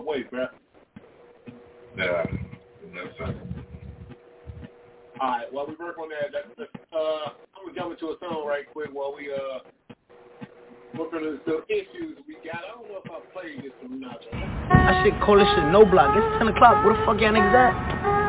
sound far away, bruh. Yeah, that's it. All right, while we work on that, let's, let's, uh, I'm gonna jump into a song right quick while we uh work on the issues we got. I don't know if I played this or not. That shit cold as shit, no block. It's 10 o'clock. Where the fuck y'all niggas at?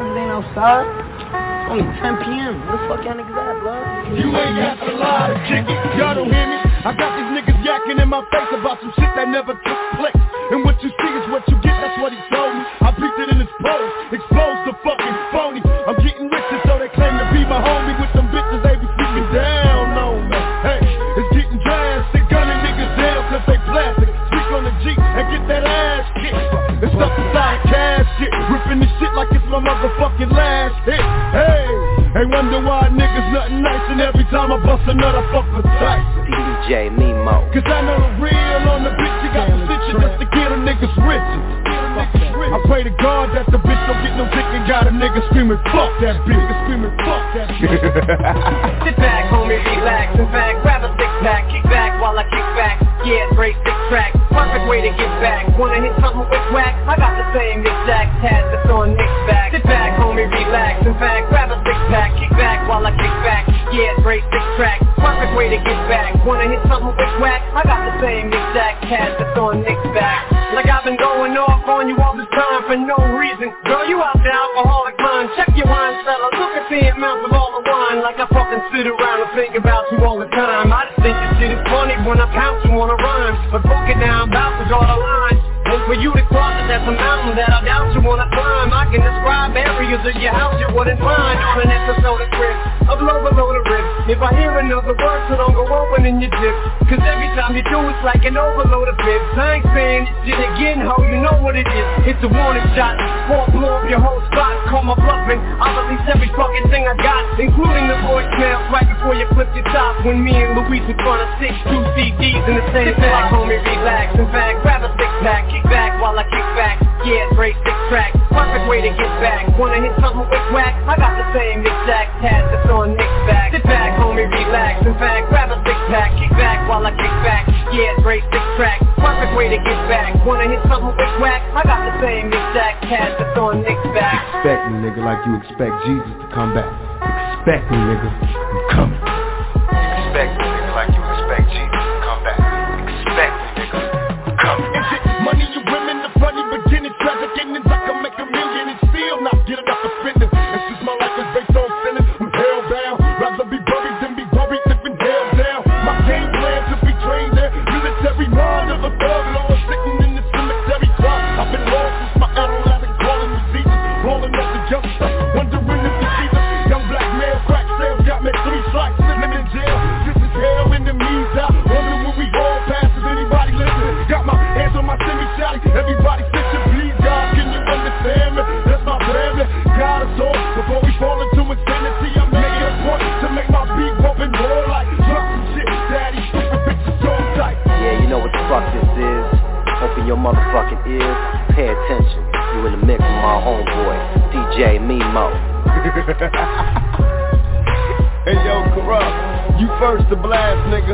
Niggas ain't outside. It's only 10 p.m. Where the fuck y'all niggas at, blood? You ain't got to lie to it. Y'all don't hear me? I got these niggas yakking in my face about some shit that never took place. And what you see is what you get, that's what he told me. I peeped it in his pose, exposed the fucking phony. I'm getting richer, so they claim to be my homie with them bitches they be sleeping down on me. Hey, it's getting drastic, gunning niggas down cause they plastic. Speak on the G and get that ass kicked. It's up inside casket, ripping this shit like it's my motherfucking last hit. Hey, they wonder why niggas nothing nice and every time I bust another fucker tight. DJ Mimo. Cause I know the real on the bitch, you got the stitches just to get a niggas riches. I pray to God that the bitch don't get no dick and got a nigga screaming, fuck that bitch. Screaming, fuck that bitch. Sit back, homie, relax. In fact, grab a six pack, kick back while I kick back. Yeah, great six track, perfect way to get back. Wanna hit something with whack? I got the same exact tab that's on Nick's back. Sit back, homie, relax. In fact, grab a six pack, kick back while I kick back. Yeah, great six track, perfect way to get back. Wanna hit something with whack? I got the same exact tab that's on Nick's back. Like I've been going off on you all this time for no reason. Girl, you out there alcoholic mind. Check your wine cellar. Look at the amount of all the wine. Like I fucking sit around and think about you all the time. I just think this shit is funny when I pounce you on a rhyme. But broke it down, about to draw the line. And for you to cross it, that's a mountain that I doubt you wanna climb. I can describe areas of your house you wouldn't find on an episode If I hear another word, so don't go opening your dip. Cause every time you do, it's like an overload of bibs. I ain't saying shit again, ho, you know what it is. It's a warning shot. I blow up your whole spot, call my bluffing. I'll release every fucking thing I got, including the voicemails right before you flip your top. When me and Luis in front of six, two CDs in the same pack. Homie, relax. In fact, grab a six pack, kick back while I kick back. Yeah, great six track, perfect way to get back. Wanna hit something with whack? I got the same exact tab that's on Nick's back. Sit back, homie, relax. In fact, grab a six pack, kick back while I kick back. Yeah, great six track, perfect way to get back. Wanna hit something with whack? I got the same exact tab that's on Nick's back. Expect me, nigga, like you expect Jesus to come back. Expect me, nigga. I'm coming. Motherfucking ears. Pay attention. You in the mix with my homeboy, DJ Mimo. Hey yo, corrupt. You first to blast, nigga.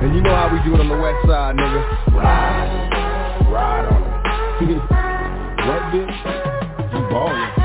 And you know how we do it on the west side, nigga. Ride. Ride on it. what, bitch? You ballin'.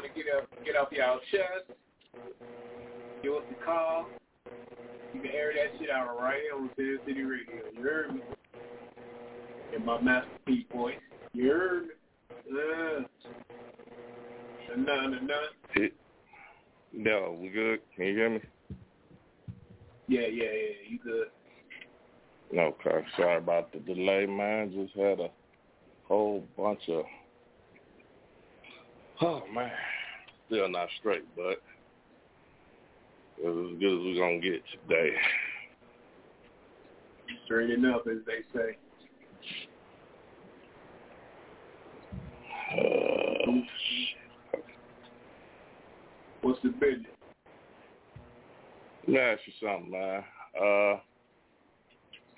Want to get up, get off y'all chest, give us a call. You can air that shit out right here on Sin City Radio. You heard me? In my masterpiece voice. You heard me? Uh, nah. it. No, we good? Can you hear me? Yeah, yeah, yeah. You good? Okay. Sorry about the delay, man. Just had a whole bunch of. Oh man, still not straight, but it was as good as we're gonna get today. Straight enough, as they say. Uh, What's the business? let me ask you something, man. Uh,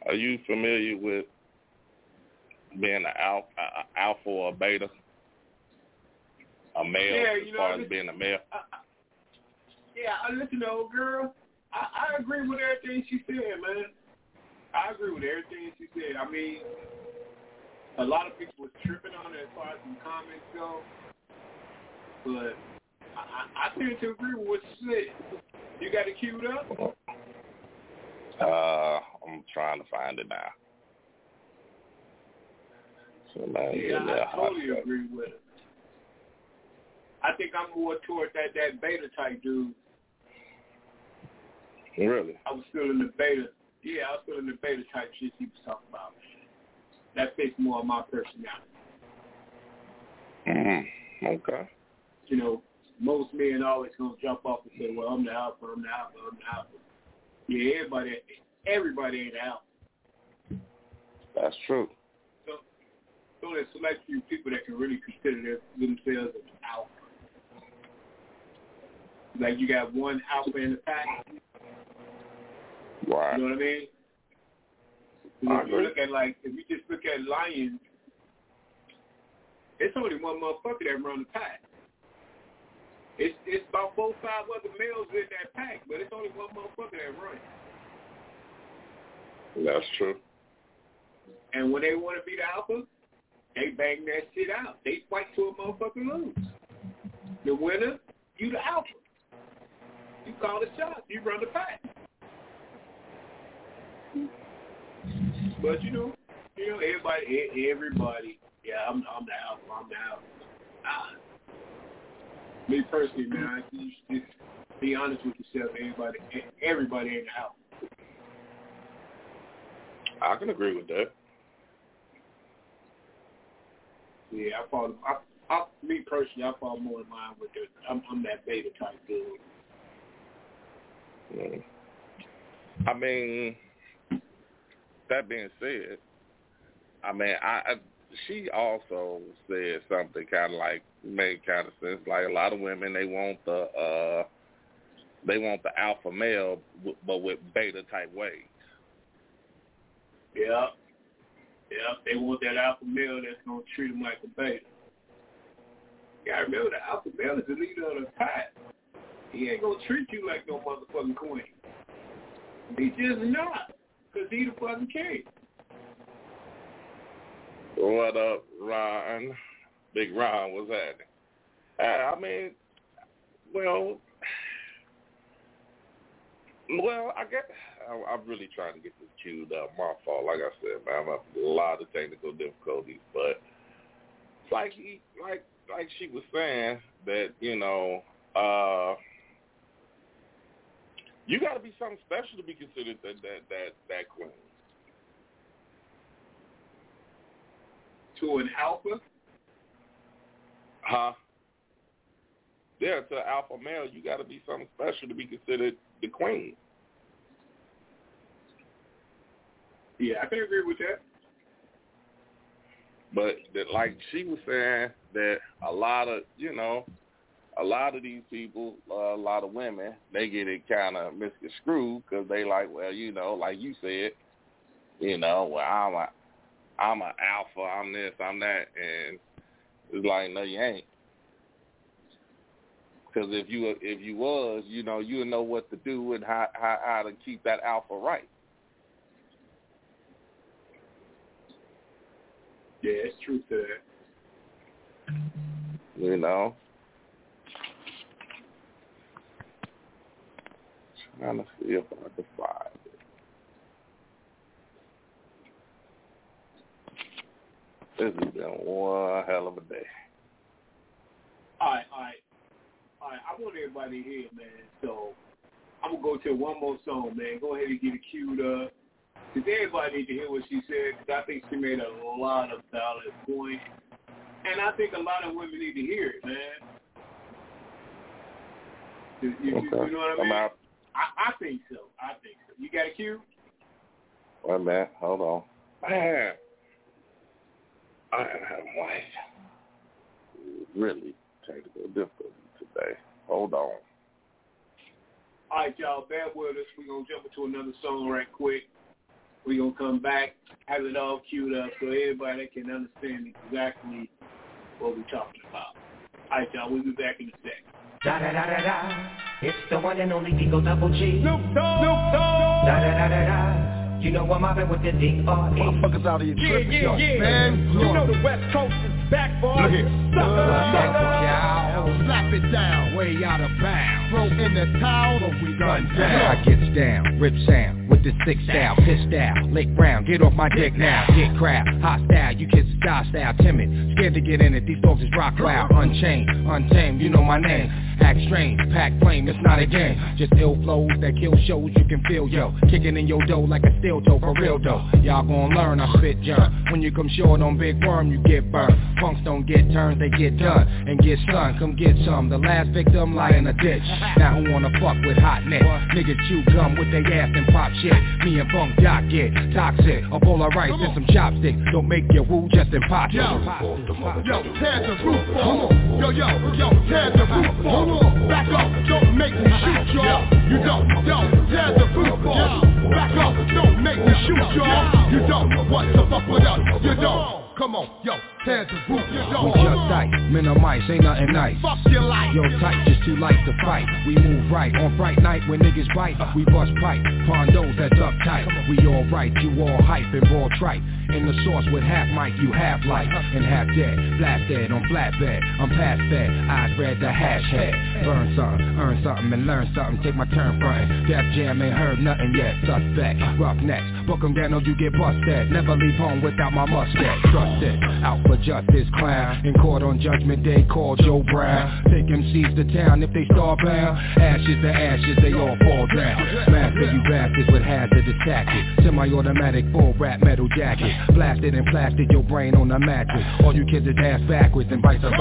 are you familiar with being an alpha, alpha or a beta? A male Yeah, as you know, far as being a male? I, I, yeah, I listen to old girl. I, I agree with everything she said, man. I agree with everything she said. I mean, a lot of people was tripping on it as far as some comments go, but I, I, tend to agree with what she said. You got it queued up? Uh, I'm trying to find it now. So man, Yeah, give me a I totally agree with her. I think I'm more toward that that beta type dude. Really? I was still in the beta. Yeah, I was still in the beta type shit he was talking about. That fits more of my personality. Mm-hmm. Okay. You know, most men always gonna jump off and say, "Well, I'm the alpha, I'm the alpha, I'm the alpha." Yeah, everybody, everybody ain't alpha. That's true. So, so there's select few people that can really consider their, themselves as alpha. Like you got one alpha in the pack. Right. You know what I mean? if you look at like, if you just look at lions, it's only one motherfucker that run the pack. It's it's about four, five other males in that pack, but it's only one motherfucker that runs. That's true. And when they want to be the alpha, they bang that shit out. They fight till a motherfucker lose. The winner, you the alpha. You call the shots. You run the pack. But you know, you know, everybody, everybody. Yeah, I'm, I'm the alpha. I'm the alpha. Ah. Me personally, man, I, you should just be honest with yourself. Everybody, everybody ain't the alpha. I can agree with that. Yeah, I fall. I, I, me personally, I fall more in line with the. I'm, I'm that beta type dude. Mm. I mean, that being said, I mean, I, I she also said something kind of like made kind of sense. Like a lot of women, they want the uh they want the alpha male, but with beta type ways. Yeah, yeah. They want that alpha male that's gonna treat them like a beta. You gotta remember, the alpha male is the leader of the pack. He ain't gonna treat you like no motherfucking queen. He just not, cause he the fucking king. What up, Ron? Big Ron, was happening? Uh, I mean, well, Well, I guess I, I'm really trying to get this queued up. My fault. Like I said, man, I'm having a lot of technical difficulties, but like he, like like she was saying that you know, uh you got to be something special to be considered that that that that queen. To an alpha? Huh? Yeah, to an alpha male, you got to be something special to be considered the queen. Yeah, I can agree with that. But that, like she was saying, that a lot of you know, a lot of these people, uh, a lot of women, they get it kind of misconstrued because they like, well, you know, like you said, you know, well, I'm a, I'm an alpha, I'm this, I'm that, and it's like, no, you ain't. Because if you if you was, you know, you would know what to do and how how, how to keep that alpha right. Yeah, it's true to that. You know. Trying to see if I can find it. This has been one hell of a day. All right, all right. All right, I want everybody here, man. So I'm gonna go to one more song, man. Go ahead and get it queued up. Cause everybody need to hear what she said. Cause I think she made a lot of valid points, and I think a lot of women need to hear it, man. You, Okay. you know what I I'm out. I, I think so. I think so. You got a cue? Wait a minute. Hold on. Man. I am like really technical difficulty today. Hold on. All right, y'all, bear with us. We're going to jump into another song right quick. We're going to come back, have it all queued up so everybody can understand exactly what we're talking about. All right, y'all, we'll be back in a sec. Da da da da da. It's the one and only Digo Double G. Snoop Dogg. Snoop Dogg. Da da da da da. You know I'm mobbing with the D R E. Motherfuckers out of here Yeah, tripping, yeah, yo. yeah. Man, you know the West Coast is back, boy. Look here. Sucker. Slap it down, way out of bounds. Throw in the towel, or we gun down. I gets down, rip sound, with the sick style, piss style, lick brown, get off my dick now, get crap, hostile, you kids is style, timid, scared to get in it, these folks is rock loud, unchained, untamed, you know my name, act strange, pack flame, it's not a game, just ill flows that kill shows you can feel, yo, kicking in your dough like a steel toe, for real though, y'all gon' learn, I spit jump, when you come short on big worm, you get burned, punks don't get turned, they get done, and get stunned, come get some, the last victim lie in a ditch, now who wanna fuck with hot neck, niggas chew gum with their ass and pop shit, me and Funk Doc get toxic, a bowl of rice and some chopsticks, don't make your woo just impossible. Yo, tear the roof off. Yo, yo, yo, tear the roof off. Back up, don't make me shoot y'all. You don't, don't, tear the roof off. Back up, don't make me shoot y'all. You don't want to fuck with us. You don't. Come on, yo, tear the roof. You We just tight, minimize, ain't nothing nice. Fuck your life. Yo, tight, just too light to fight. We move right on bright night when niggas bite. We bust pipe, pondos that's uptight. We all right, you all hype and raw tripe. In the sauce with half mic, you half light uh-huh. and half dead. Blast dead on flatbed, I'm past that. Eyes red, the hash head. Burn something, earn something and learn something. Take my turn frontin'. Def Jam ain't heard nothing yet. Suspect, uh-huh. rough necks, book 'em down or you get busted. Never leave home without my mustache. Trust it, out for justice, clown. In court on judgment day, call Joe Brown. Take MCs to town if they starbound. Ashes to ashes, they all fall down. Master you bastards with hazardous tactics. Semi-automatic full rap metal jacket. Blasted and plastered your brain on a mattress. All you kids is ass backwards and vice versa.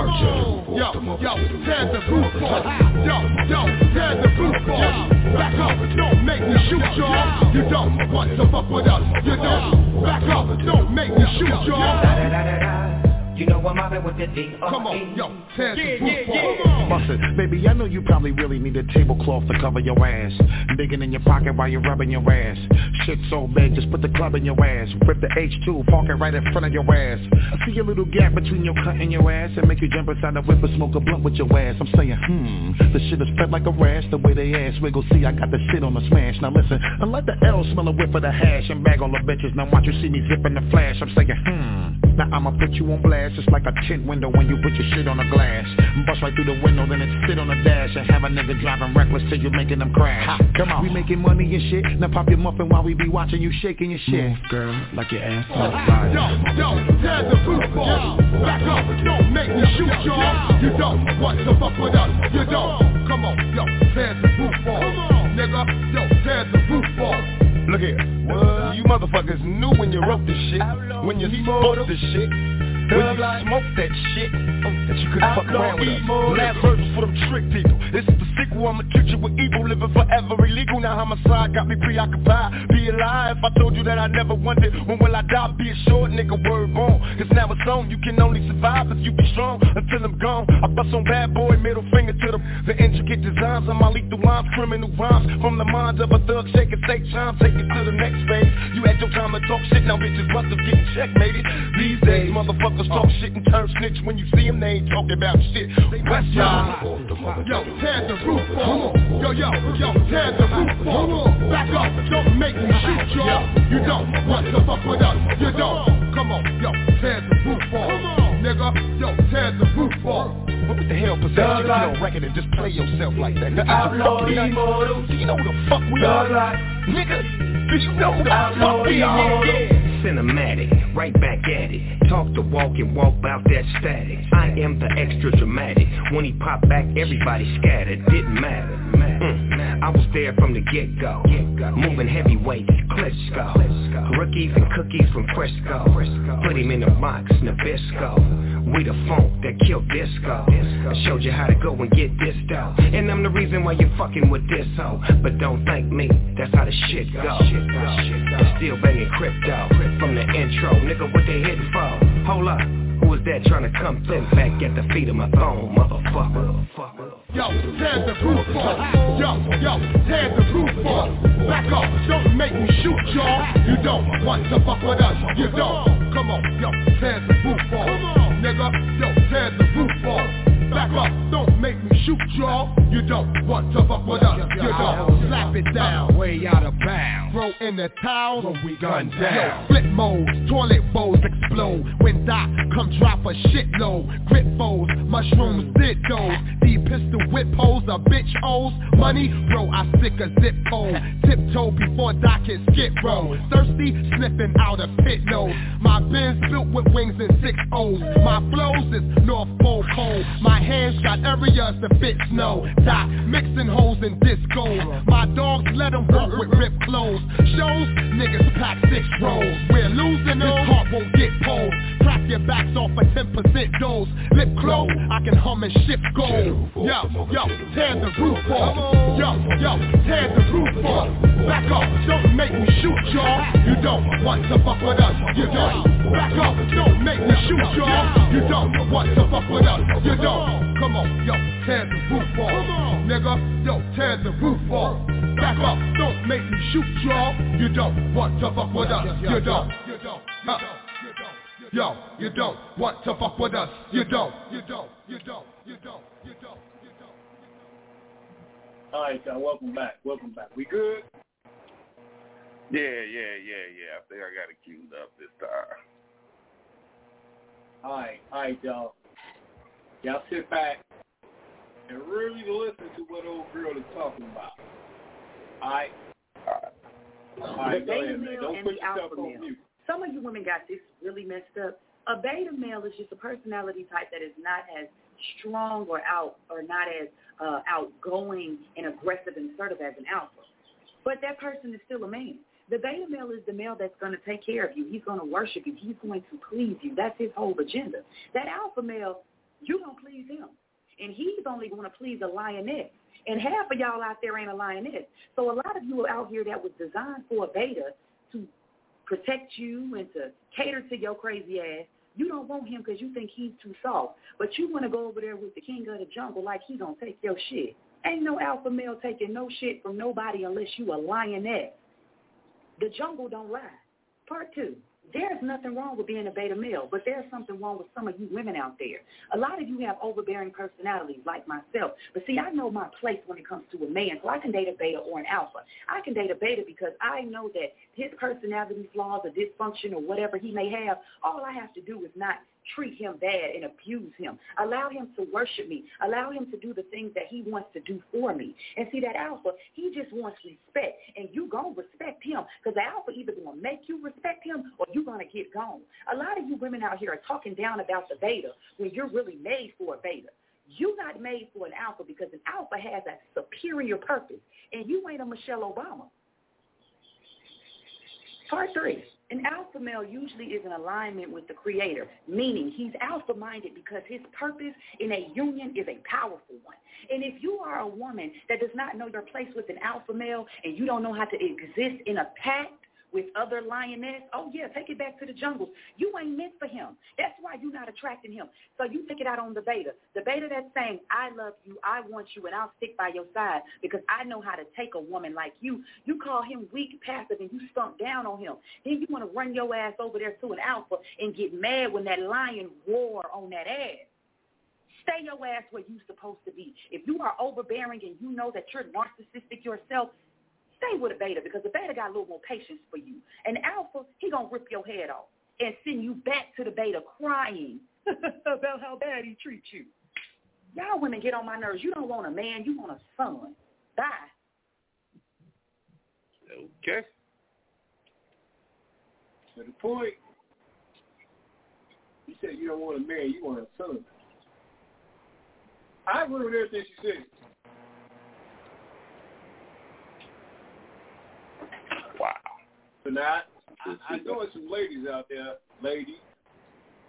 Yo, yo, tear the roof off. Yo, yo, tear the roof off. Back up, don't make me shoot y'all. You don't want to fuck with us. You don't. Back up, don't make me shoot y'all. You know I'm mobbing with the D R. Come on, yo, tear the Yeah, yeah, off. yeah. Bust it. Baby, I know you probably really need a tablecloth to cover your ass. Digging in your pocket while you're rubbing your ass. Shit so big, just put the club in your ass. Rip the H2, park it right in front of your ass. I see a little gap between your cut and your ass and make you jump inside the whip and smoke a blunt with your ass. I'm saying, hmm, the shit is fed like a rash. The way they ass wiggle, see I got the shit on the smash. Now listen, and let the L smell a whip of the hash and bag all the bitches. Now watch you see me zipping the flash. I'm saying, hmm. Now I'ma put you on blast just like a tint window when you put your shit on a glass. Bust right through the window, then it sit on the dash and have a nigga driving reckless till you're making them crash. Ha, come on. We making money and shit. Now pop your muffin while we be watching you shaking your shit. Move, girl, like your ass on fire. Yo, yo, tear the roof off. Back up, don't make me shoot y'all. You don't want to fuck with us. You don't. Come on, yo, tear the roof off. Nigga, yo, tear the roof off. Look here, what? you motherfuckers knew when you wrote this shit, when you spoke this shit, when you smoked that shit, that you couldn't fuck around with us. Last verse for them trick people. This is the sequel, I'ma treat you with evil, living forever illegal. Now homicide got me preoccupied. Be alive, I told you that I never wondered when will I die. Be a short nigga, word born. Cause now it's on, you can only survive if you be strong until I'm gone. I bust on bad boy, middle finger to them. The intricate designs of my lethal lines, criminal rhymes from the minds of a thug, shake and say time, take it to the next phase. You had your time to talk shit, now bitches must have getting checkmated. These days, motherfuckers talk shit and turn snitch when you see them, they ain't talking about shit. West side. Yo, tear the roof off. Yo, yo, yo, tear the roof off. Back up, don't make me shoot y'all. You don't want to fuck with us. You don't. Come on, yo, tear the roof off. Come on. Nigga, yo, tear the roof off. What the hell possessed you to get on record and just play yourself like that? The outlaw immortal. Do you know who the fuck we are? Nigga, do you know who the fuck we are? Cinematic, right back at it. Talk the walk and walk about that static. I am the extra dramatic. When he popped back, everybody scattered. Didn't matter. Mm. I was there from the get-go. Moving heavyweights, Klitschko. Rookies and cookies from Frisco. Put him in a box, Nabisco. We the funk that killed disco. I showed you how to go and get this dough. And I'm the reason why you're fucking with this hoe. But don't thank me, that's how the shit go. I'm still banging crypto from the intro. Nigga, what they hitting for? Hold up. Who was that trying to come through? Back at the feet of my throne, motherfucker. Yo, tear the roof off. Yo, yo, tear the roof off. Back up, don't make me shoot y'all. You don't want to fuck with us. You don't. Come on, yo, tear the roof off. Nigga, yo, tear the roof off. Back up, don't make me shoot y'all. You don't want to fuck with us. You don't. Slap it down. Way out of bounds. Throw in the towel. When we gun down. Yo, flip modes, toilet bowls explode. When Doc come drop a shitload. Grip foes, mushrooms, dittos. The pistol whip holes, a bitch holes. Money, bro, I stick a zip hole. Tiptoe before Doc hit skip roll. Thirsty, sniffing out a pit nose. My Benz built with wings and six O's. My flows is North Pole Pole. My hands got areas to fit snow. Doc mixing holes in disco. My dogs let them walk with ripped clothes. Shows niggas pack six rolls. We're losing this heart won't get pulled. Crack your backs off a 10% dose. Lip close, I can hum and shift gold. Yo, yo, tear the roof off. Yo, yo, tear the roof off. Back up, don't make me shoot y'all. You don't want to fuck with us. You don't. Back up, don't make me shoot y'all. You don't want to fuck with us. You don't. Come on, yo, tear the roof off. Nigga, yo, tear the roof off. Back up, don't make me shoot y'all. You don't want to fuck with us. You don't. You don't. Yo, you don't want to fuck with us. You don't. You don't. You don't. You don't. You don't. You don't. All right, y'all. Welcome back. Welcome back. We good? Yeah, yeah, yeah, yeah. I think I got it queued up this time. All right, all right, y'all. Y'all sit back and really listen to what old girl is talking about. All right? All right, the beta male Don't and the alpha male. Some of you women got this really messed up. A beta male is just a personality type that is not as strong or out or not as uh, outgoing and aggressive and assertive as an alpha. But that person is still a man. The beta male is the male that's going to take care of you. He's going to worship you. He's going to please you. That's his whole agenda. That alpha male, you don't please him. And he's only going to please a lioness. And half of y'all out there ain't a lioness. So a lot of you are out here that was designed for a beta to protect you and to cater to your crazy ass. You don't want him because you think he's too soft. But you want to go over there with the king of the jungle like he going to take your shit. Ain't no alpha male taking no shit from nobody unless you a lioness. The jungle don't lie. Part two. there's nothing wrong with being a beta male, but there's something wrong with some of you women out there. A lot of you have overbearing personalities like myself. But see, I know my place when it comes to a man, so I can date a beta or an alpha. I can date a beta because I know that his personality flaws or dysfunction or whatever he may have, all I have to do is not treat him bad and abuse him. Allow him to worship me. Allow him to do the things that he wants to do for me. And see, that alpha, he just wants respect. And you going to respect him because the alpha either going to make you respect him or you going to get gone. A lot of you women out here are talking down about the beta when you're really made for a beta. You not made for an alpha because an alpha has a superior purpose. And you ain't a Michelle Obama. Part three. An alpha male usually is in alignment with the creator, meaning he's alpha-minded because his purpose in a union is a powerful one. And if you are a woman that does not know your place with an alpha male and you don't know how to exist in a pack, with other lioness, oh yeah, take it back to the jungles. You ain't meant for him. That's why you're not attracting him. So you take it out on the beta. The beta that's saying, I love you, I want you, and I'll stick by your side because I know how to take a woman like you. You call him weak, passive, and you stomp down on him. Then you want to run your ass over there to an alpha and get mad when that lion roar on that ass. Stay your ass where you're supposed to be. If you are overbearing and you know that you're narcissistic yourself, Stay with a beta because the beta got a little more patience for you. And alpha, he gonna rip your head off and send you back to the beta crying about how bad he treats you. Y'all women get on my nerves. You don't want a man, you want a son. Bye. Okay. To the point, you said you don't want a man, you want a son. I agree with everything she said. Wow. Now, I, I know there's some ladies out there, ladies,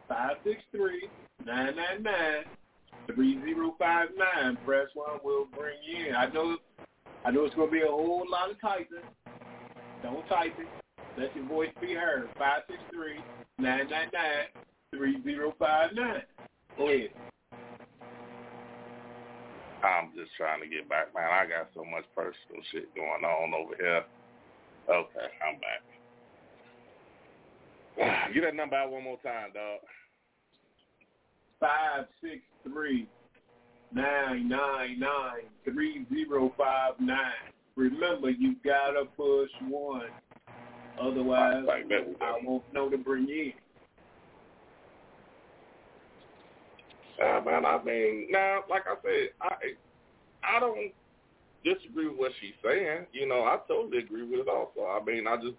five six three nine nine nine three zero five nine. Press one will bring you in. I know, I know it's gonna be a whole lot of typing. Don't type it. Let your voice be heard. Five six three nine nine nine three zero five nine. Go ahead. I'm just trying to get back, man. I got so much personal shit going on over here. Okay, I'm back. Get that number out one more time, dog. Five six three nine nine nine three zero five nine. Remember, you gotta push one. Otherwise, Like I won't know to bring you in. Uh, man, I mean, now, like I said, I I don't disagree with what she's saying. You know, I totally agree with it also. I mean, I just,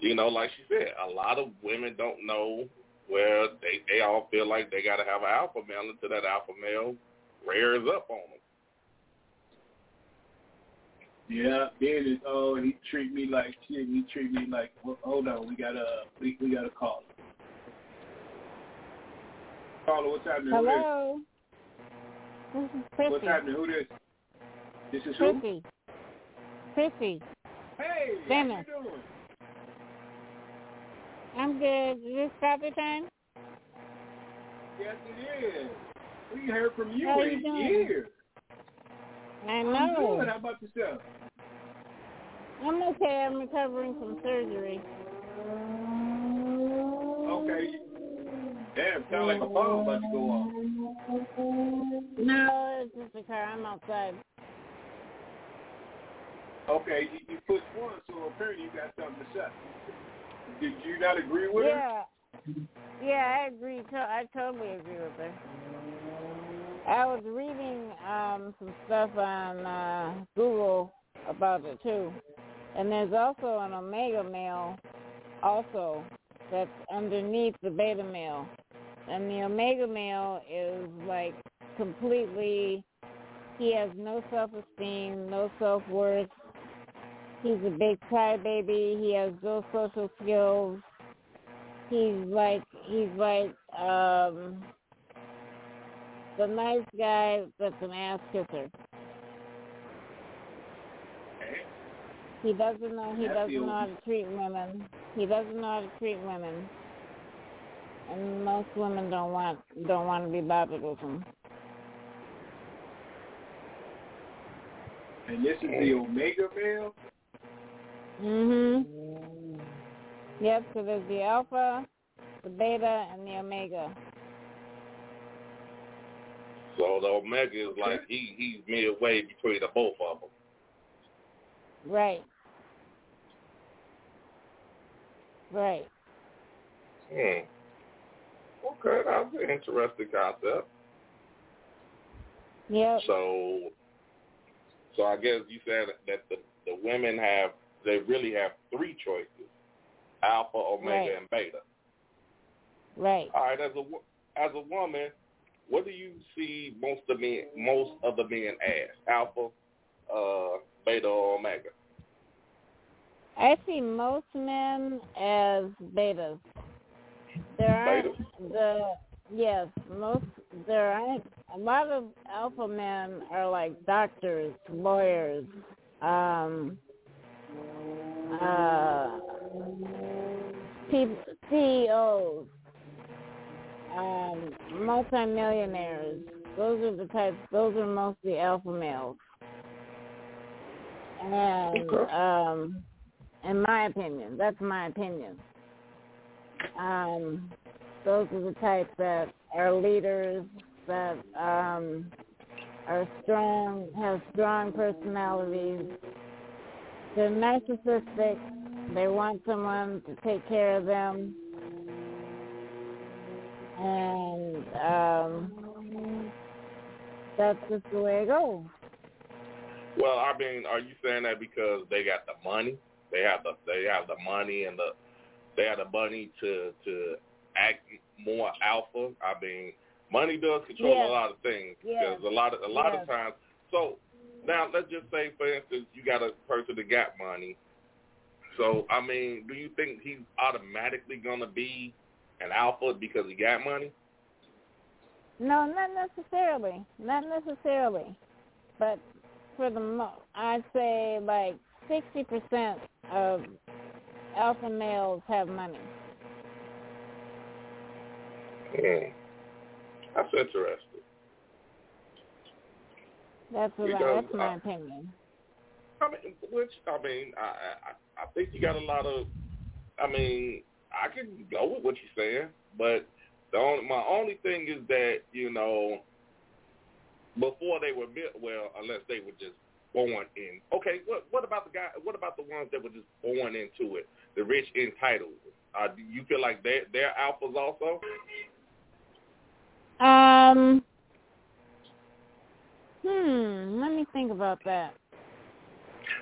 you know, like she said, a lot of women don't know where they they all feel like they got to have an alpha male until that alpha male rears up on them. Yeah, then it's oh he treat me like shit. He treat me like well, hold on, we got a we we got a call. Caller, what's happening? Hello. This is? Chrissy. What's happening? Who this? This is who? Chrissy. Chrissy. Hey, how Dennis. you doing? I'm good. Is this copy time? Yes, it is. We heard from you How in years. I I'm know. good. How about yourself? I'm okay. I'm recovering from surgery. Okay. Damn, sound like a bomb about to go off. No, it's just a car. I'm outside. Okay, you, you pushed one, so apparently you got something to say. Did you not agree with her? Yeah. Yeah, I agree. To- I totally agree with her. I was reading um some stuff on uh Google about it too. And there's also an omega male also that's underneath the beta male. And the omega male is like completely he has no self esteem, no self worth. He's a big crybaby. He has no social skills. He's like he's like um the nice guy that's an ass kisser. He doesn't know he doesn't know how to treat women. He doesn't know how to treat women. And most women don't want don't want to be bothered with him. And this is the Omega male? Mhm. Yep, so there's the alpha, the beta, and the omega. So the omega is like he he's midway between the both of them. Right. Right. Hmm. Okay, that's an interesting concept. Yep. So, so I guess you said that the the women have they really have three choices: alpha, omega, Right. and beta. Right. All right, as a as a woman, what do you see most of men most of the men as? Alpha, uh, beta, or omega? I see most men as betas. There aren't the yes, most there aren't a lot of alpha men are like doctors, lawyers, um uh CEOs, um, multimillionaires. Those are the types those are mostly alpha males. And um in my opinion. That's my opinion. Um, those are the types that are leaders, that um, are strong, have strong personalities. They're narcissistic. They want someone to take care of them. And um, that's just the way it goes. Well, I mean, are you saying that because they got the money? They have the they have the money and the they have the money to to act more alpha. I mean, money does control Yeah. a lot of things Yeah. because a lot of a lot Yeah. of times. So now let's just say, for instance, you got a person that got money. So I mean, do you think he's automatically gonna be an alpha because he got money? No, not necessarily. Not necessarily. But for the mo- I'd say like 60% of alpha males have money. Hmm. That's interesting. That's what I, that's my uh, opinion. I mean, which I mean, I, I I think you got a lot of. I mean, I can go with what you're saying, but the only my only thing is that you know, before they were built, well, unless they were just born in. Okay, what what about the guy? What about the ones that were just born into it? The rich entitled. Uh, do you feel like they they're alphas also? Um Hmm, let me think about that.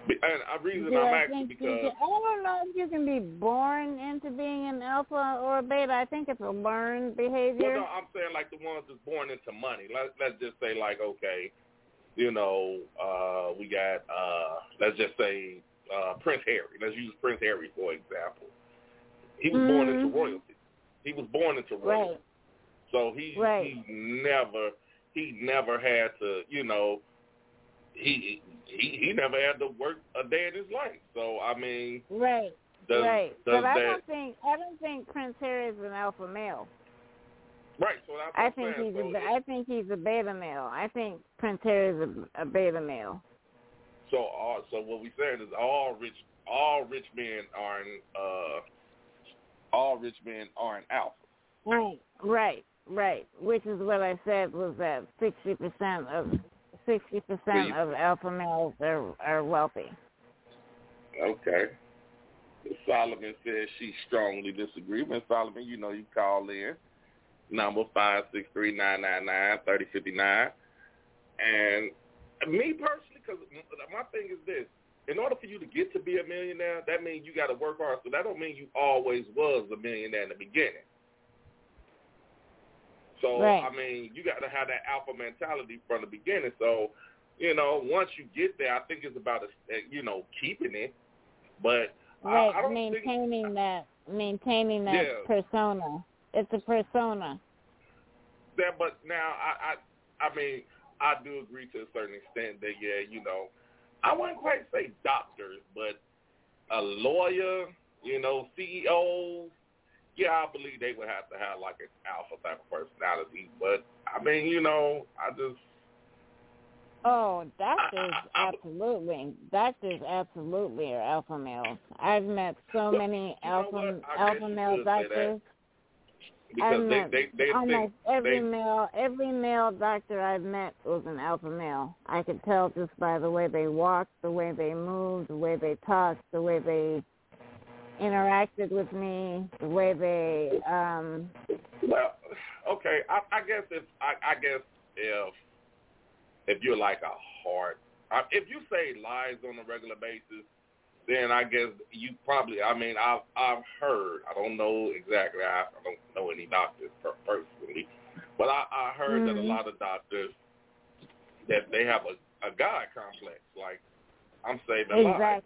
And reason Do I'm asking because can, I don't know if you can be born into being an alpha or a beta. I think it's a learned behavior. Well, no, I'm saying like the ones that's born into money. Let Let's just say like okay, you know, uh, we got uh, let's just say uh, Prince Harry. Let's use Prince Harry for example. He was born into Mhm. royalty. He was born into royalty. Right. So he Right. he never he never had to you know he he he never had to work a day in his life. So I mean, Right. does right. does but I that don't think I don't think Prince Harry is an alpha male. right? So I think saying. he's So a I think he's a beta male. I think Prince Harry is a, a beta male. So all so what we saying is all rich all rich men are in uh all rich men are in alpha. Right. Right. Right. Which is what I said was that sixty percent of sixty percent of alpha males are are wealthy. Okay. Solomon says she strongly disagrees. Miss Solomon, you know you call in. Number five six three nine nine nine thirty fifty nine. And me personally, because my thing is this: in order for you to get to be a millionaire, that means you got to work hard. So that don't mean you always was a millionaire in the beginning. So Right. I mean, you got to have that alpha mentality from the beginning. So you know, once you get there, I think it's about uh, you know keeping it. But Right. I, I don't think maintaining that maintaining that Yeah. persona. It's a persona. that. But now I, I I mean I do agree to a certain extent that yeah, you know, I wouldn't quite say doctors, but a lawyer, you know, CEOs. Yeah, I believe they would have to have like an alpha type of personality. But I mean, you know, I just Oh, doctors absolutely. Doctors absolutely are alpha males. I've met so many alpha alpha male doctors. Because they, met they, they almost think every they, male every male doctor I've met was an alpha male. I could tell just by the way they walked, the way they moved, the way they talked, the way they interacted with me, the way they um Well, okay. I, I guess if I, I guess if if you're like a heart, if you say lies on a regular basis, then I guess you probably. I mean, I've I've heard. I don't know exactly. I, I don't know any doctors per, personally, but I, I heard that a Mhm. lot of doctors that they have a a god complex. Like I'm saving lives.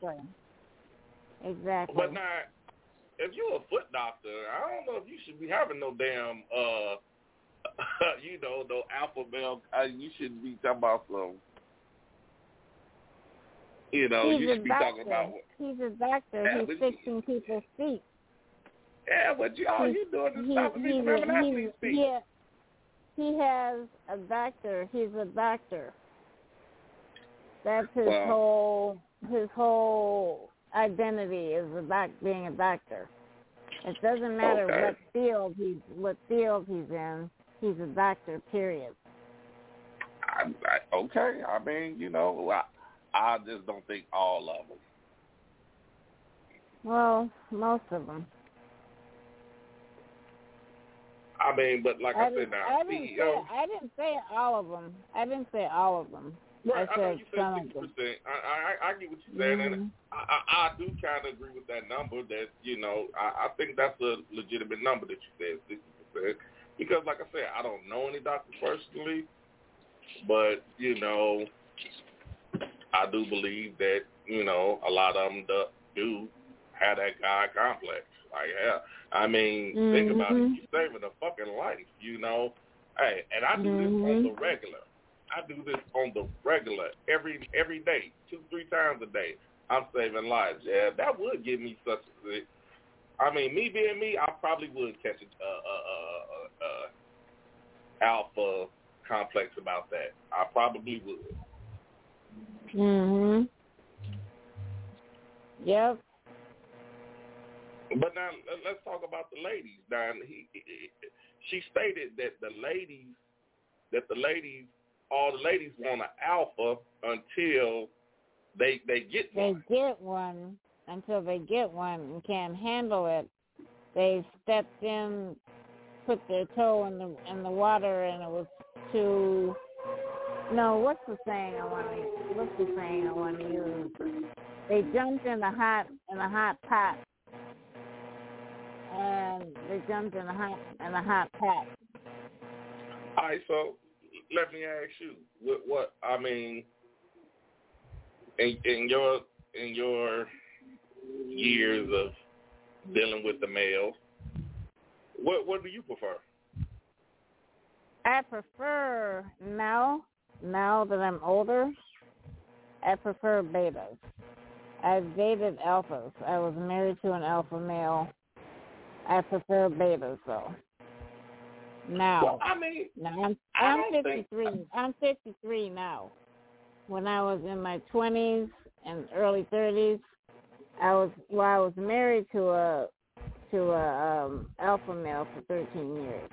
Exactly. But now, if you're a foot doctor, I don't know if you should be having no damn, uh, you know, no alpha male. Uh, you shouldn't be talking about some. You know, He's you should be doctor. talking about. He's a doctor. Yeah, He's fixing people's feet. Yeah, but you, all you doing is he- stopping me from having athlete's feet. Yeah. He has a doctor. He's a doctor. That's his Well- whole his whole identity is a doc being a doctor. It doesn't matter Okay. what field he's what field he's in. He's a doctor. Period. I, I, okay, I mean, you know, I, I just don't think all of them. Well, most of them. I mean, but like I, I said, now I didn't say I didn't say all of them. I didn't say all of them. Right, I I know you said sixty percent. I, I I get what you're saying, and Mhm. I, I, I do kind of agree with that number. That you know, I, I think that's a legitimate number that you said, sixty percent. Because, like I said, I don't know any doctors personally, but you know, I do believe that you know a lot of them do, do have that guy complex. Like, yeah, I mean, think about it. Mhm. You're saving a fucking life, you know. Hey, and I do this on the regular. I do this on the regular every every day, two three times a day. I'm saving lives. Yeah, that would give me such a. I mean, me being me, I probably would catch a, a, a, a, a alpha complex about that. I probably would. Mhm. Yep. But now let- let's talk about the ladies. Now he, he- she stated that the ladies, that the ladies, all the ladies want an alpha until they they get They one. get one until they get one and can't handle it. They stepped in, put their toe in the in the water, and it was too. No, what's the saying I want to? What's the saying I want to use? They jumped in the hot in the hot pot, and they jumped in the hot in the hot pot. All right, so let me ask you, what, what I mean, in, in your in your years of dealing with the male, what what do you prefer? I prefer now, now that I'm older, I prefer betas. I've dated alphas. I was married to an alpha male. I prefer betas though. Now, Well, I mean, now I'm I'm don't think- 53. I'm 53 now. When I was in my 20s and early 30s, I was well. I was married to a to a um, alpha male for 13 years,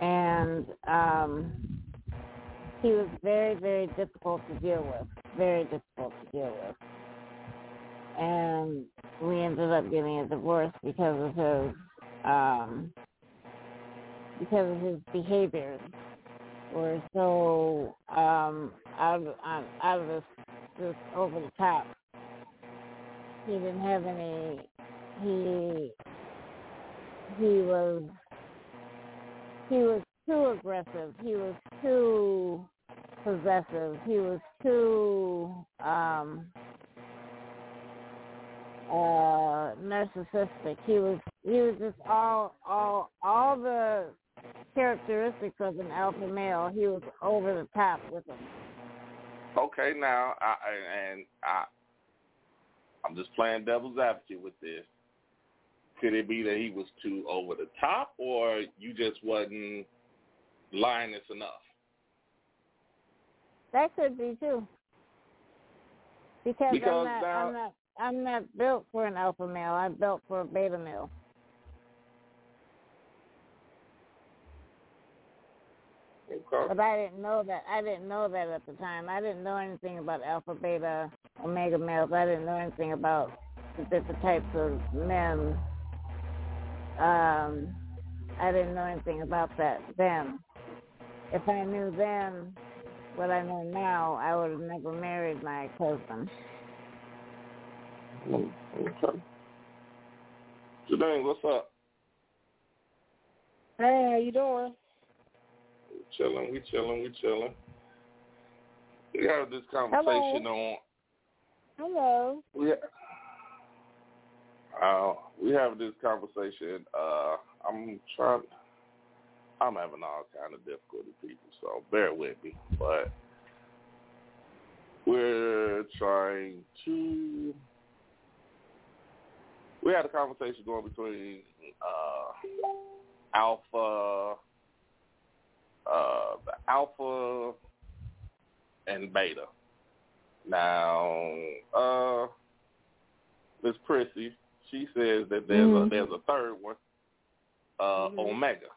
and um, he was very very difficult to deal with. Very difficult to deal with, and we ended up getting a divorce because of his um, because of his behaviors were so um out of out of this just over the top. He didn't have any he he was he was too aggressive. He was too possessive. He was too um uh narcissistic. He was he was just all all all the characteristics of an alpha male. He was over the top with him. Okay, now I I- and I I'm just playing devil's advocate with this. Could it be that he was too over the top, or you just wasn't lioness enough? That could be too. Because, Because I'm not, now- I'm not, I'm not built for an alpha male. I'm built for a beta male. Okay. But I didn't know that. I didn't know that at the time. I didn't know anything about alpha, beta, omega males. I didn't know anything about the different types of men. Um, I didn't know anything about that then. If I knew then what I know now, I would have never married my husband. Mm, Okay. Janine, what's up? Hey, how you doing? Chilling, we chilling, we chilling. We have this conversation on Hello. we uh we have this conversation. Uh I'm trying I'm having all kind of difficulty people, so bear with me. But we're trying to we had a conversation going between uh alpha uh the alpha and beta. Now, uh Miss Prissy, she says that there's Mhm. a there's a third one, uh Omega.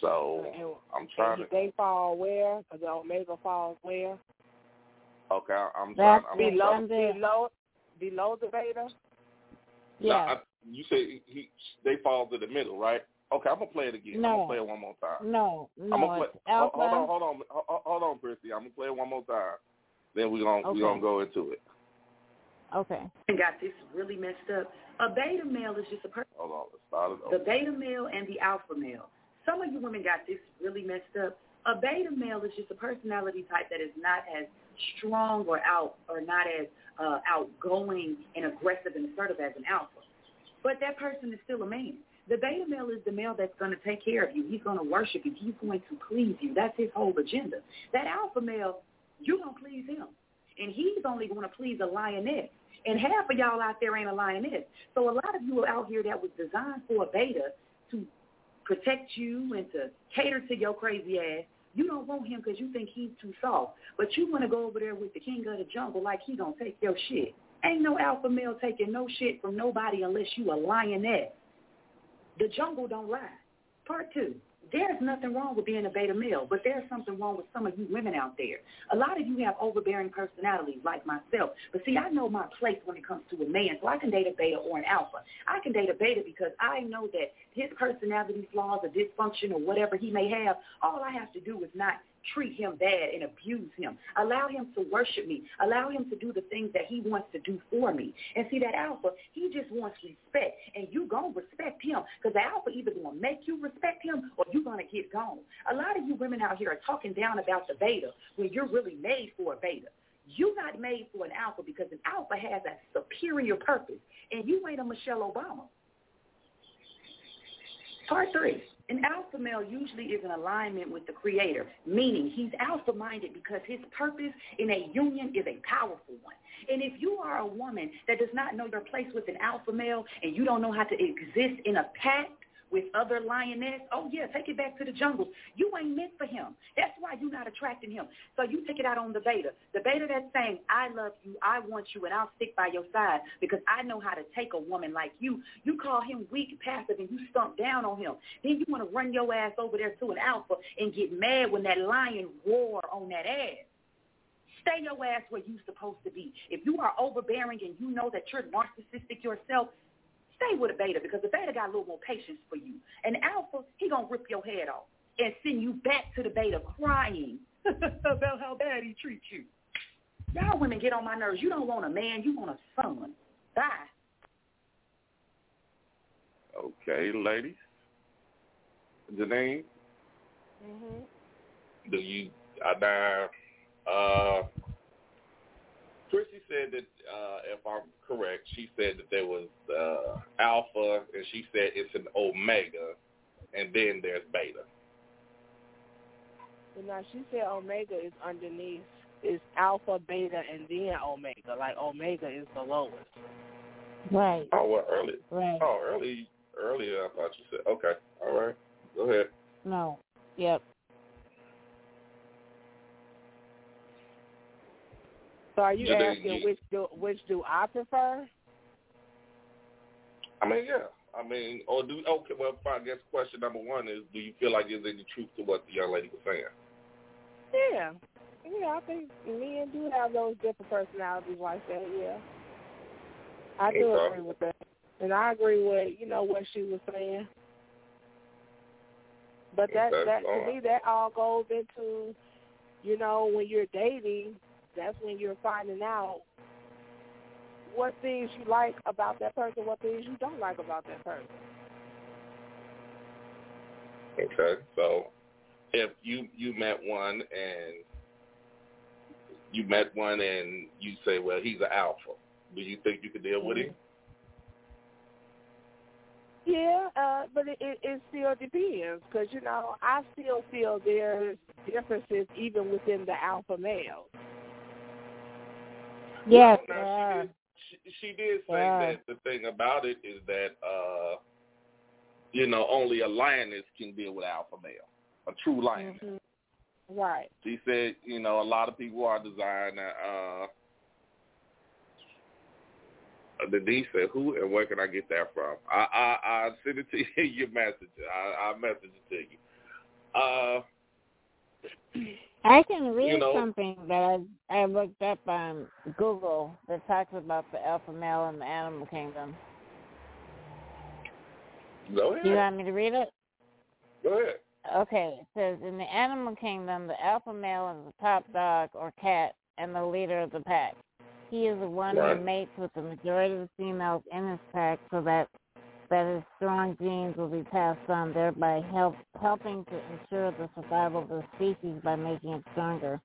So And- I'm trying and to They fall where? Because the omega falls where? okay, I'm trying That's I'm below, trying, below, below the beta. No, I, you say he they fall to the middle, right? Okay, I'm gonna play it again. I'm No. gonna play it one more time. No, I'm gonna play. it's ho- alpha. Hold on, hold on, hold on, Prissy. I'm gonna play it one more time. Then we're gonna Okay. we're gonna go into it. Okay. And got this really messed up. A beta male is just a person. Hold on, let's start it The beta male and the alpha male. Some of you women got this really messed up. A beta male is just a personality type that is not as strong or out or not as uh, outgoing and aggressive and assertive as an alpha. But that person is still a man. The beta male is the male that's going to take care of you. He's going to worship you. He's going to please you. That's his whole agenda. That alpha male, you're going to please him. And he's only going to please a lioness. And half of y'all out there ain't a lioness. So a lot of you are out here that was designed for a beta to protect you and to cater to your crazy ass. You don't want him because you think he's too soft. But you want to go over there with the king of the jungle like he going to take your shit. Ain't no alpha male taking no shit from nobody unless you a lioness. The jungle don't lie. Part two. There's nothing wrong with being a beta male, but there's something wrong with some of you women out there. A lot of you have overbearing personalities like myself. But see, I know my place when it comes to a man, so I can date a beta or an alpha. I can date a beta because I know that his personality flaws or dysfunction or whatever he may have, all I have to do is not treat him bad and abuse him. Allow him to worship me. Allow him to do the things that he wants to do for me. And see, that alpha, he just wants respect. And you going to respect him because the alpha either going to make you respect him or you going to get gone. A lot of you women out here are talking down about the beta when you're really made for a beta. You're not made for an alpha because an alpha has a superior purpose. And you ain't a Michelle Obama. Part three. An alpha male usually is in alignment with the creator, meaning he's alpha-minded because his purpose in a union is a powerful one. And if you are a woman that does not know your place with an alpha male and you don't know how to exist in a pack with other lioness, oh yeah, take it back to the jungle. You ain't meant for him. That's why you're not attracting him. So you take it out on the beta. The beta that's saying, I love you, I want you, and I'll stick by your side because I know how to take a woman like you. You call him weak, passive, and you stomp down on him. Then you want to run your ass over there to an alpha and get mad when that lion roar on that ass. Stay your ass where you're supposed to be. If you are overbearing and you know that you're narcissistic yourself, stay with a beta because the beta got a little more patience for you. An alpha, he gonna rip your head off and send you back to the beta crying about how bad he treats you. Y'all women get on my nerves. You don't want a man, you want a son. Bye. Okay, ladies. Janine, Mhm. do you I now uh Chrissy said that uh if I'm correct, she said that there was uh alpha and she said it's an omega and then there's beta. But now she said omega is underneath is alpha, beta, and then omega. Like omega is the lowest. Right. Oh well early Right. oh early earlier I thought you said okay. All right. Go ahead. No. Yep. So are you Do asking you- which do which do I prefer? I mean, yeah. I mean, or do okay? Well, I guess question number one is: Do you feel like there's any truth to what the young lady was saying? Yeah. Yeah, I think men do have those different personalities like that, yeah. I do Okay. agree with that. And I agree with, you know, what she was saying. But that Okay, that to me that all goes into, you know, when you're dating, that's when you're finding out what things you like about that person, what things you don't like about that person. Okay, so if you you met one and you met one and you say, well, he's an alpha, do you think you could deal with him? Yeah, uh, but it, it, it still depends because you know I still feel there's differences even within the alpha male. Yes, Well, now, she did, she, she did say Yeah. that the thing about it is that uh you know only a lioness can deal with alpha male, a true lioness. Mm-hmm. Right. She said, you know, a lot of people are designed. Uh, Denise said, "Who and where can I get that from?" I I, I send it to you. Your message. I, I message it to you. Uh, I can read You know- something that I, I looked up on Google that talks about the alpha male in the animal kingdom. go ahead. Do you want me to read it? Go ahead. Okay, it says in the animal kingdom, the alpha male is the top dog or cat and the leader of the pack. He is the one Right. who mates with the majority of the females in his pack so that that his strong genes will be passed on, thereby help, helping to ensure the survival of the species by making it stronger.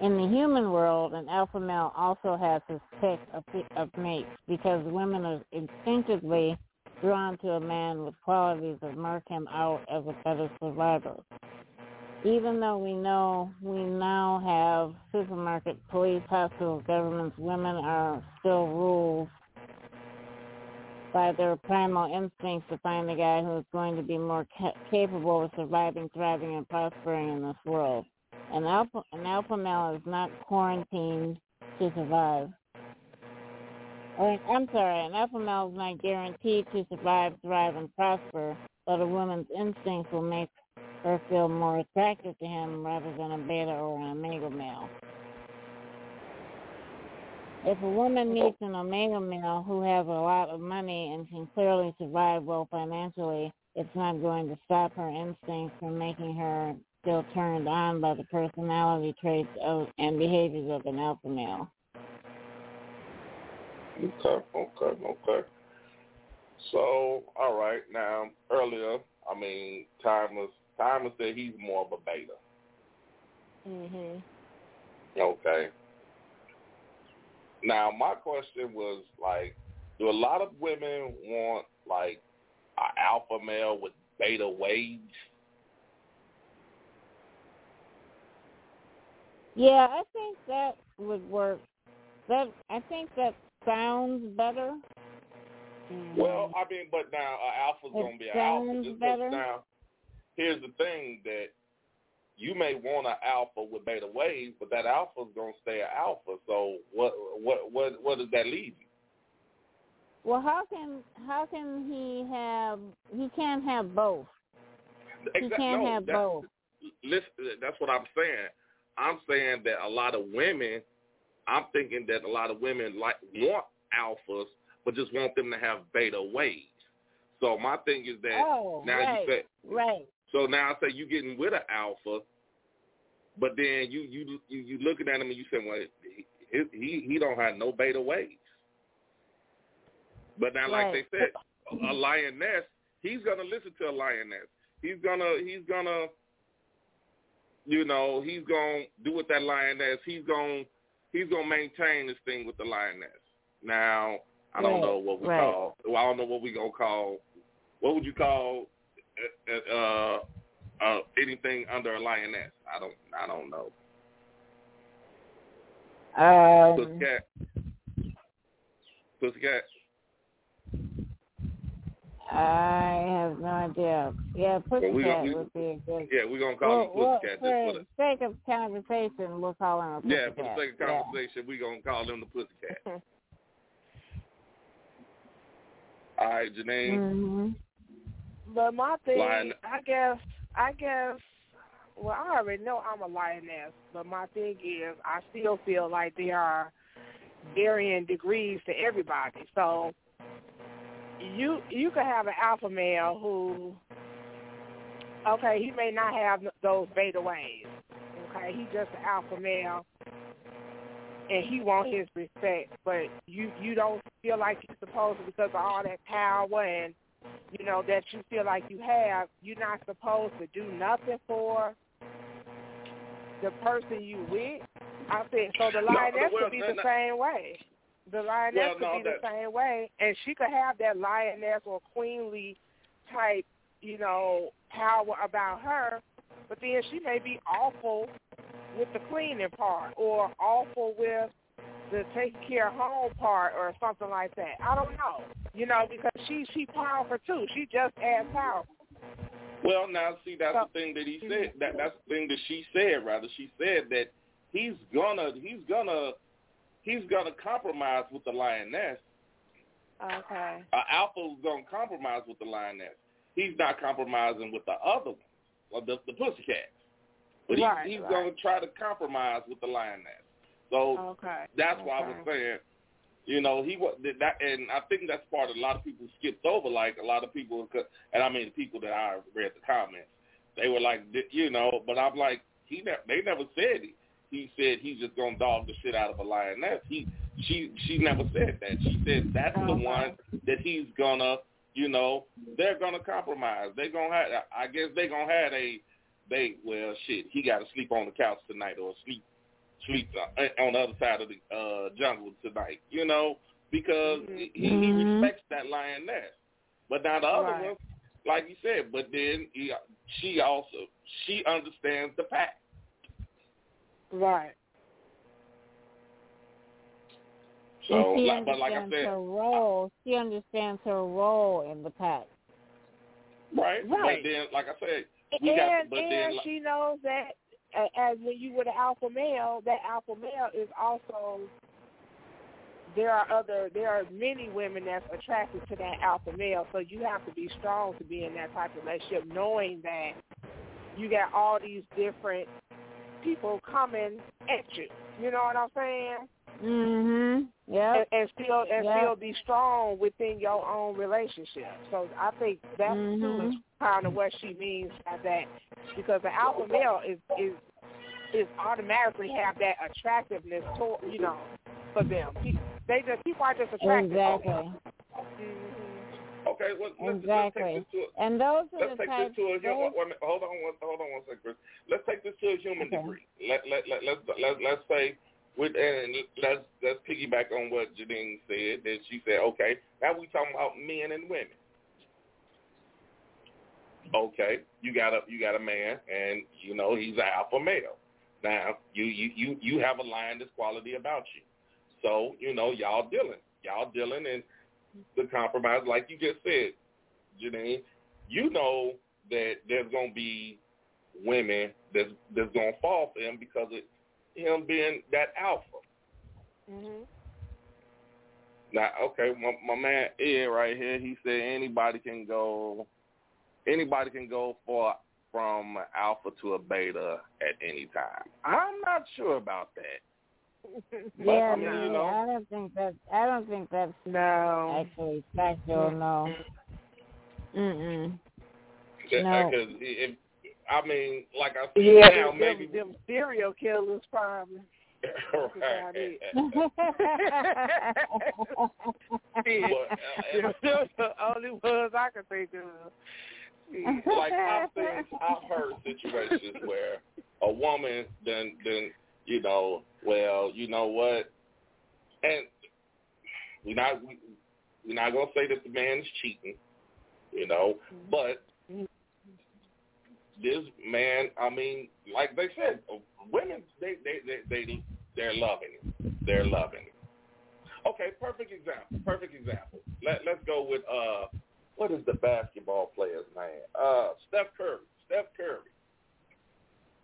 In the human world, an alpha male also has his pick of, of mates because women are instinctively drawn to a man with qualities that mark him out as a better survivor. Even though we know we now have supermarket, police, hospitals, governments, women are still ruled by their primal instincts to find the guy who is going to be more ca- capable of surviving, thriving, and prospering in this world. An alpha, an alpha male is not quarantined to survive. Or, I'm sorry, an alpha male is not guaranteed to survive, thrive, and prosper, but a woman's instincts will make her feel more attracted to him rather than a beta or an omega male. If a woman meets an omega male who has a lot of money and can clearly survive well financially, it's not going to stop her instincts from making her still turned on by the personality traits of, and behaviors of an alpha male. Okay, okay, okay. So, all right. Now, earlier, I mean, Thomas, Thomas said he's more of a beta. Mhm. Okay. Now, my question was like, do a lot of women want like an alpha male with beta waves? Yeah, I think that would work. That I think that sounds better. Well, um, I mean, but now an alpha's It gonna be an alpha. Just better. now, here's the thing that you may want an alpha with beta waves, but that alpha is gonna stay an alpha. So what what what what does that leave you? Well, how can how can he have? He can't have both. He can't no, have both. listen, that's what I'm saying. I'm saying that a lot of women, I'm thinking that a lot of women like want alphas, but just want them to have beta waves. So my thing is that Oh, now right, you said right. So now I say you getting with an alpha, but then you you you, you looking at him and you say, well, he he he don't have no beta waves. But now, like they said, a lioness, he's gonna listen to a lioness. He's gonna he's gonna you know, he's gonna do with that lioness. He's gonna he's gonna maintain this thing with the lioness. Now, I don't Right, know what we right. call. Well, I don't know what we gonna call. What would you call uh, uh, uh, anything under a lioness? I don't. I don't know. Um, Pussycat. Pussycat. I have no idea. Yeah, Pussycat we gonna- we- would be a good. Yeah, we're gonna call him Well, Pussycat well, just for the sake of conversation, we'll call him a Pussycat. yeah for the sake of Yeah. conversation. We're gonna call him the Pussycat. All right, Janine. Mm-hmm. But my thing, Lion- I guess, I guess, well, I already know I'm a lioness, but my thing is, I still feel like there are varying degrees to everybody. So you you could have an alpha male who, okay, he may not have those beta ways. Okay, he's just an alpha male, and he want his respect, but you you don't feel like you're supposed to because of all that power and you know that you feel like you have. You're not supposed to do nothing for the person you with. I said so. The lioness well, could be the no. same way. The lioness Well, could no, be the same way, and she could have that lioness or queenly type, you know, power about her, but then she may be awful with the cleaning part or awful with the taking care of home part or something like that. I don't know, you know, because she she powerful too. She just as powerful. Well, now see, that's the thing that he said. That that's the thing that she said. Rather, she said that he's gonna he's gonna he's gonna compromise with the lioness. Okay. Uh, Alpha's gonna compromise with the lioness. He's not compromising with the other one, or the the pussycat. But Right, he, he's right. gonna try to compromise with the lioness. So Okay. that's why I was saying, you know, he was that, that- and I think that's part of a lot of people skipped over. Like a lot of people, and I mean the people that I read the comments, they were like, you know, but I'm like, he never, they never said it. He said he's just gonna dog the shit out of a lioness. He, she, she never said that. She said that's the uh-huh. one that he's gonna, you know, they're gonna compromise. They're gonna have, I guess they're gonna have a, they, well, shit, he got to sleep on the couch tonight or sleep sleep uh, on the other side of the uh, jungle tonight, you know, because he, he Mhm. respects that lioness. But now the other Right. one, like you said, but then he, she also she understands the pack. Right. So, and she like, but like I said, her role. She understands her role in the pack. right? Right. But then, like I said, we and got. But and then, like, she knows that uh, as when you were the alpha male, that alpha male is also there are other there are many women that's attracted to that alpha male, so you have to be strong to be in that type of relationship, knowing that you got all these different people coming at you. You know what I'm saying? Mhm. Yeah. and, and still and Yep. still be strong within your own relationship. So I think that too is kind of what she means by that, because the alpha male is is is automatically have that attractiveness to you know for them. Pe- They just people are just attracted. Exactly. Mm-hmm. okay, well, let's, Exactly. let's take this to. And those are Let's the take types. this to a human. those- Wait hold on, one, hold on one second, Chris. Let's take this to a human Okay. degree. Let let let let's let, let's say with and let's let's piggyback on what Janine said. That she said, okay, now we talking about men and women. Okay, you got a you got a man, and you know he's an alpha male. Now you you you you have a lioness quality about you. So you know y'all dealing, y'all dealing, and the compromise, like you just said, Janine, you know that there's gonna be women that's that's gonna fall for him because of him being that alpha. Mm-hmm. Now, okay, my, my man Ed right here, he said anybody can go, anybody can go for from alpha to a beta at any time. I'm not sure about that. But, yeah, I mean, no, you know. I don't think that. I don't think that's no actually factual. No. Mm-mm. No. Because if I mean, like I said, Yeah, now them, maybe them serial killers probably. right. Those the only ones I can think of. Like I've seen, I've heard situations where a woman then then you know, well, you know what, and we're not we, we're not gonna say that the man is cheating, you know, but mm-hmm. This man, I mean, like they said, women they they they, they they're loving it, they're loving it. Okay, perfect example. Perfect example. Let Let's go with uh what is the basketball player's name? Uh, Steph Curry. Steph Curry.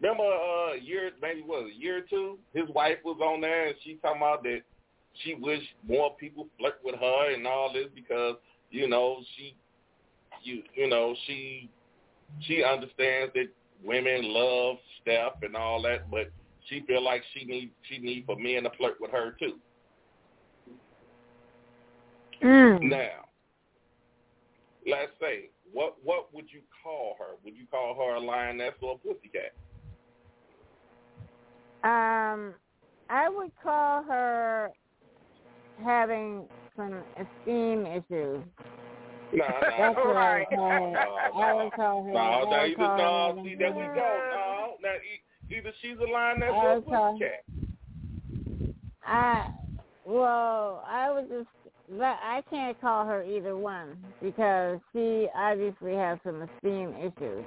Remember uh, year, maybe what, a year or two? His wife was on there, and she talking about that she wished more people flirt with her and all this because you know she, you you know she, she understands that women love Steph and all that, but she feel like she need she need for men to flirt with her too. Mm. Now, let's say what what would you call her? Would you call her a lioness or a pussycat? Um, I would call her having some esteem issues. No, no, That's what I no, would call her. I would call her. no, I no, would either, call no, see, there we go. No, now, either she's a lioness I or a pussycat. I well, I would just that I can't call her either one because she obviously has some esteem issues.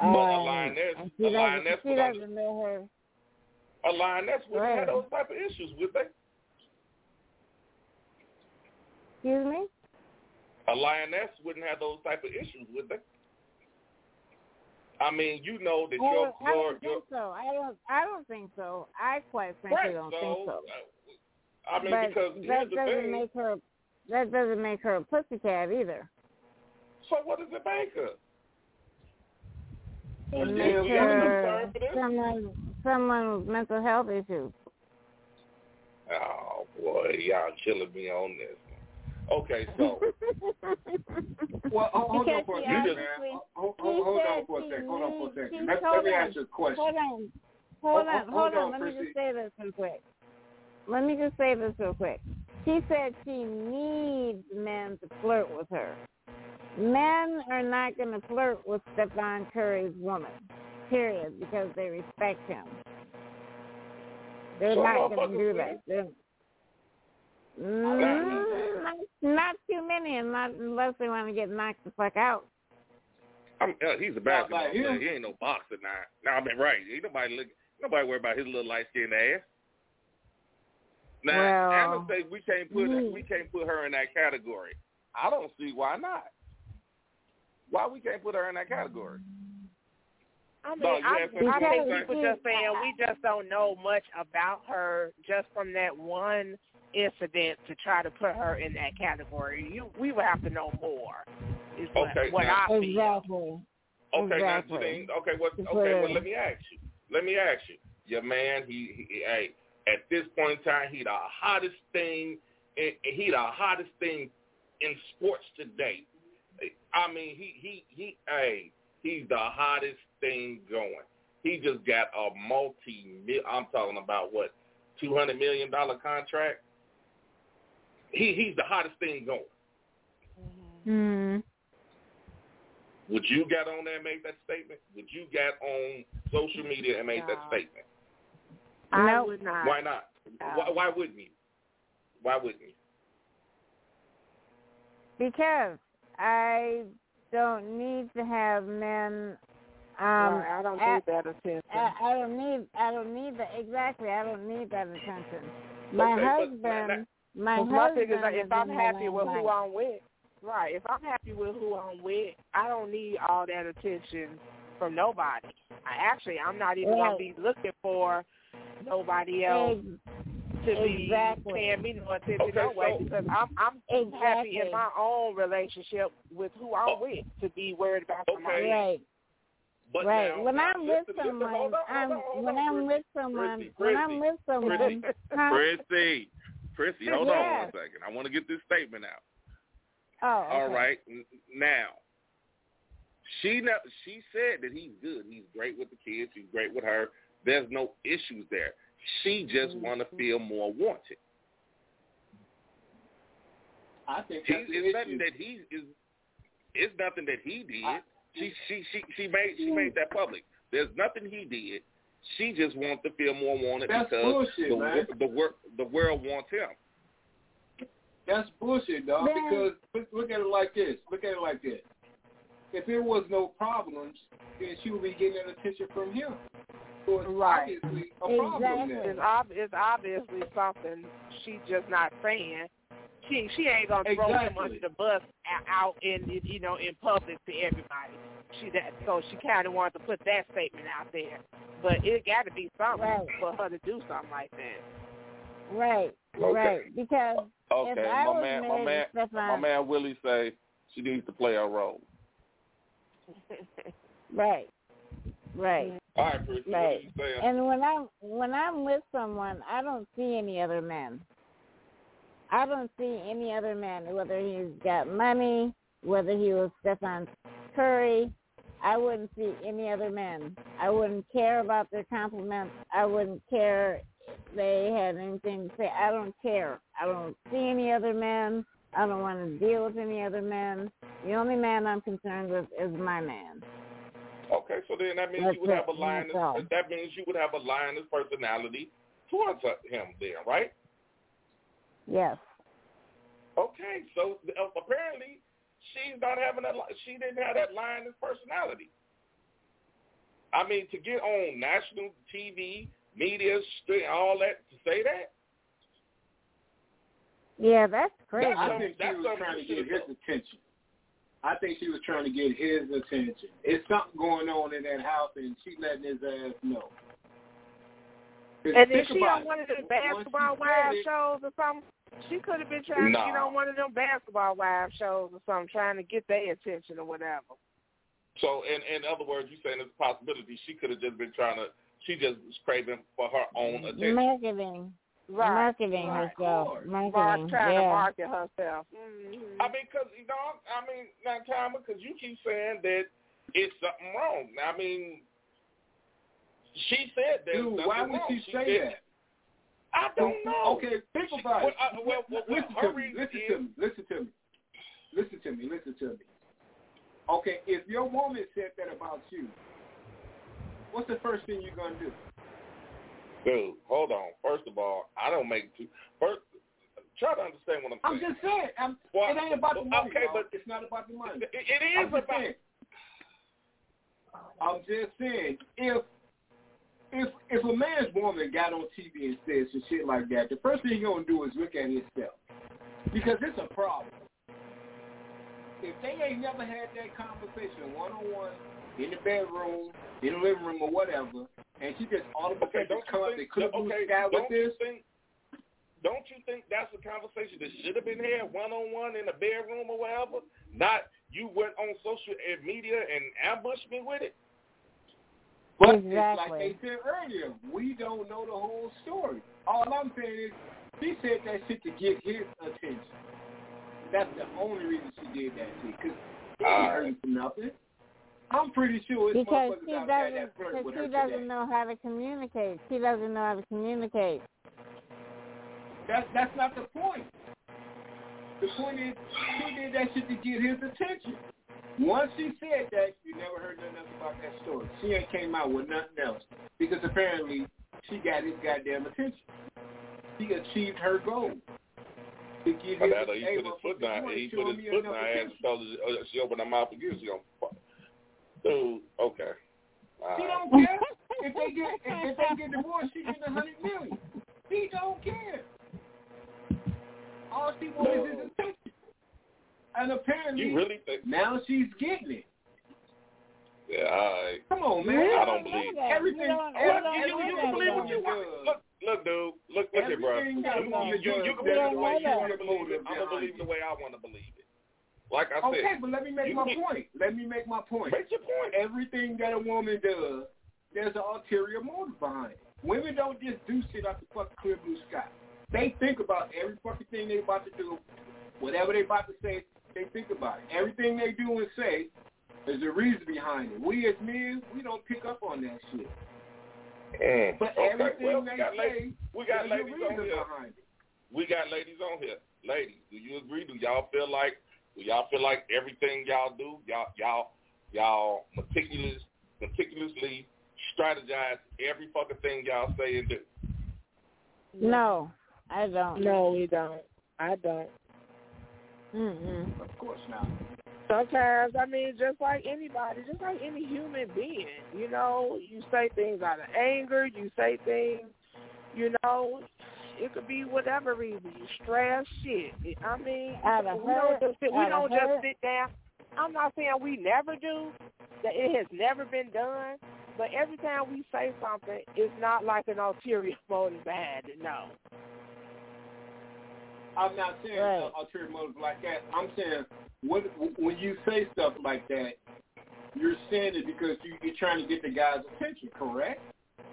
But a Um, lioness, and a she doesn't, lioness, she doesn't know her. a lioness wouldn't have those type of issues, would they? Excuse me. A lioness wouldn't have those type of issues, would they? I mean, you know that I your don't, I your don't your think so. I don't. I don't think so. I quite frankly right. don't So, think so. uh, I mean, but because that doesn't thing. make her. That doesn't make her a pussycat either. so what does it make her? It you- makes you got a her concern for this? someone someone with mental health issues. Oh boy, y'all killing me on this. Okay, so Well, hold, hold on Because for a second, man. Hold, hold, hold on for a second. Hold on for a second. Let, let me on. ask you a question. Hold on. Hold Hold- on, hold hold on, on. Let me just say this real quick. Let me just say this real quick. She said she needs men to flirt with her. Men are not going to flirt with Stephen Curry's woman, period, because they respect him. They're So not going to motherfuckers do will. that. They're, Mm, not, not too many, and not unless they want to get knocked the fuck out. I'm, uh, he's a basketball player. He ain't no boxer now. No, I mean, right? Ain't nobody look. Nobody worry about his little light skinned ass. Now, Well, Anna say we can't put mm. we can't put her in that category. I don't see why not. Why we can't put her in that category? I mean, No, you I, had I think say? people just saying we just don't know much about her just from that one incident to try to put her in that category. You, we would have to know more. Is what, Okay, what now- I feel. Exactly. Okay, Exactly. now Janine. Okay, what? Just Okay, well, let me ask you. Let me ask you. Your man, he, he hey, at this point in time, he the hottest thing. He the hottest thing in sports today. I mean, he he he. Hey, he's the hottest thing going. He just got a multi. I'm talking about what, two hundred million dollar contract. He he's the hottest thing going. Hmm. Would you get on there and make that statement? Would you get on social media and make that No. statement? I Nope. would not. Why not? No. Why, why wouldn't you? Why wouldn't you? Because I don't need to have men. Um, Right, I don't I, need that attention. I, I don't need. I don't need that exactly. I don't need that attention. My Okay, but husband. My Well, my thing is, like, if I'm happy with who. I'm with, right? If I'm happy with who I'm with, I don't need all that attention from nobody. I actually, I'm not even Right. gonna be looking for nobody else Ex- to be exactly. paying me no attention Okay, no way so- because I'm I'm happy in my own relationship with who I'm Oh. with to be worried about somebody. Okay. Right. But right. now, when I'm with someone, hold I'm on, hold when I'm with someone, when I'm with someone, Chrissy, huh? Chrissy, Chrissy, hold on Yes. one second. I want to get this statement out. Oh, okay. All right. Now, she ne- she said that he's good. He's great with the kids. He's great with her. There's no issues there. She just mm-hmm. want to feel more wanted. I think He, that's the it's nothing that he is. It's nothing that he did. I- she she she she made she mm. made that public. There's nothing he did. She just wants to feel more wanted That's because bullshit, the man. the work the world wants him. That's bullshit, dog. Man. Because look, look at it like this. Look at it like this. If there was no problems, then she would be getting that attention from him. So it's Right. obviously a problem Exactly. there. It's, ob- it's obviously something she's just not saying she she ain't gonna throw him under the bus out in you know in public to everybody. She that so she kind of wanted to put that statement out there, but it got to be something Right. for her to do something like that. Right, Okay. right. Because Okay, if I my was man, my married man, to Stephen, my man Willie say she needs to play a role. right, right. All right, Chris, Right. And when I'm when I'm with someone, I don't see any other men. I don't see any other men, whether he's got money, whether he was Stephen Curry. I wouldn't see any other men. I wouldn't care about their compliments. I wouldn't care if they had anything to say. I don't care. I don't see any other men. I don't want to deal with any other men. The only man I'm concerned with is my man. Okay, so then that means That's you would have a lioness. That means you would have a lioness personality towards him, then, right? Yes. Okay, so uh, apparently she's not having that. li- She didn't have that line lioness personality. I mean, to get on national TV, media, st- all that, to say that. Yeah, that's crazy. I think she That's was trying to get his attention. I think she was trying to get his attention. It's something going on in that house, and she letting his ass know. And think if she on one of them Once basketball she wives said it- shows or something, she could have been trying to get on one of them basketball wives shows or something, trying to get their attention or whatever. So, in in other words, you saying it's a possibility she could have just been trying to. She just was craving for her own attention. Marketing. Right. Marketing Right. herself. Mark Marketing. trying yeah. to market herself. Mm-hmm. I mean, because you know, I mean, not time because you keep saying that it's something wrong. I mean, she said there's Dude, nothing why would wrong. she say did- that? I don't know. Okay, think She- about it. well, uh, well, well, well, listen to me. Listen is- to me. Listen to me. Listen to me. Listen to me. Okay, if your woman said that about you, what's the first thing you're gonna do? Dude, hold on. First of all, I don't make two. First, try to understand what I'm saying. I'm just saying. I'm, Well, it ain't about the money. okay, dog. but- it's not about the money. It, it I'm about. saying. I'm just saying if if if a man's woman got on TV and said some shit like that, the first thing he's gonna do is look at himself because it's a problem. If they ain't never had that conversation one on one in the bedroom, in the living room, or whatever, and she just all of a Okay, sudden don't come you and could okay, sky with don't this. think? Don't you think that's a conversation that should have been had one on one in the bedroom or whatever? Not you went on social media and ambushed me with it. But it's like Exactly. they said earlier, we don't know the whole story. All I'm saying is, she said that shit to get his attention. That's the only reason she did that shit, because he ain't hurting for nothing. I'm pretty sure it's Because she doesn't, that flirt because with she doesn't today. know how to communicate. She doesn't know how to communicate. That's, that's not the point. The point is, she did that shit to get his attention. Once she said that, you never heard nothing else about that story. She ain't came out with nothing else because apparently she got his goddamn attention. She achieved her goal. To I his, her, he hey, put his foot down. He put his foot down and told her uh, she opened her mouth again. She gonna fuck. Dude, okay. All She right. don't care. if they get if, if they get divorced, she get a hundred million. He don't care. All she wants is his attention. And apparently, You really think? now she's getting it. Yeah, all right. Come on, man. I don't believe it. Everything. don't- every- you, you, you can believe what you want. Look, look, dude. Look, look here, bro. You, you, you, you can believe that's the the way way you want to believe it. I'm gonna believe the way I want to believe it. Like I Okay, said, Okay, but let me make my can- point. Let me make my point. Make your point. Everything that a woman does, there's an ulterior motive behind it. Women don't just do shit out the fucking clear blue sky. They think about every fucking thing they about to do, whatever they about to say. They think about it. Everything they do and say, there's a reason behind it. We as men, we don't pick up on that shit. Mm, But okay, everything well, they we got say, ladies. We got there's a ladies on here. behind it. We got ladies on here. Ladies, do you agree? Do y'all feel like? Do y'all feel like everything y'all do, y'all y'all y'all meticulous, meticulously strategize every fucking thing y'all say and do? No, I don't. No, we don't. I don't. Mm-mm. Of course not. Sometimes, I mean, just like anybody, just like any human being, you know, you say things out of anger, you say things, you know, It could be whatever reason. You stress, shit. I mean, Out of we don't just sit, we out don't just sit down. I'm not saying we never do. That it has never been done. But every time we say something, it's not like an ulterior motive behind it. No. I'm not saying Right. ulterior motive like that. I'm saying what when you say stuff like that, you're saying it because you, you're trying to get the guy's attention, correct?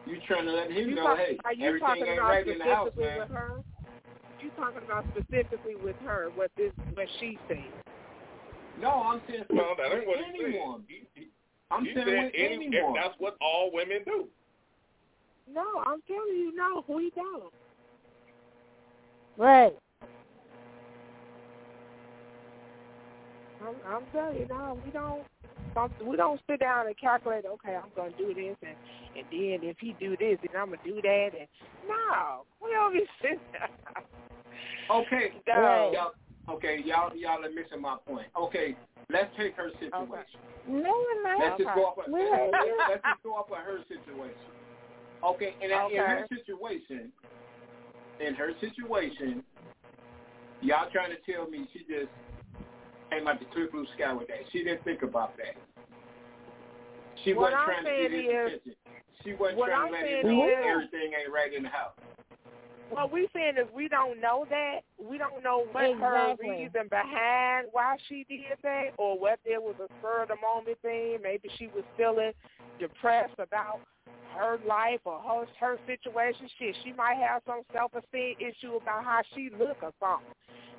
You're trying to let him You know, talk- hey, are you everything talking ain't about right in the house, specifically man. with her? You talking about specifically with her what this what she said? No, I'm saying No, that ain't with what he said. anyone. I'm He saying with any, if anyone. that's what all women do. No, I'm telling you, no, we don't. Right. I'm, I'm telling you, no, we don't. We don't sit down and calculate. Okay, I'm gonna do this, and and then if he do this, then I'm gonna do that. And no, we don't be sitting. there. Okay, No. y'all, okay, y'all, y'all are missing my point. Okay, let's take her situation. No, we're not. Let's just go off. Of, let's, let's just go off of her situation. Okay, and in her situation, in her situation, y'all trying to tell me she just came out the clear blue sky with that. She didn't think about that. She What wasn't I'm trying to get is- attention. She wasn't what trying I'm to let saying him know is- everything ain't right in the house. What we saying is we don't know that. We don't know what her reason behind why she did that, or whether it was a spur of the moment thing. Maybe she was feeling depressed about her life or her her situation. Shit, she might have some self esteem issue about how she look or something,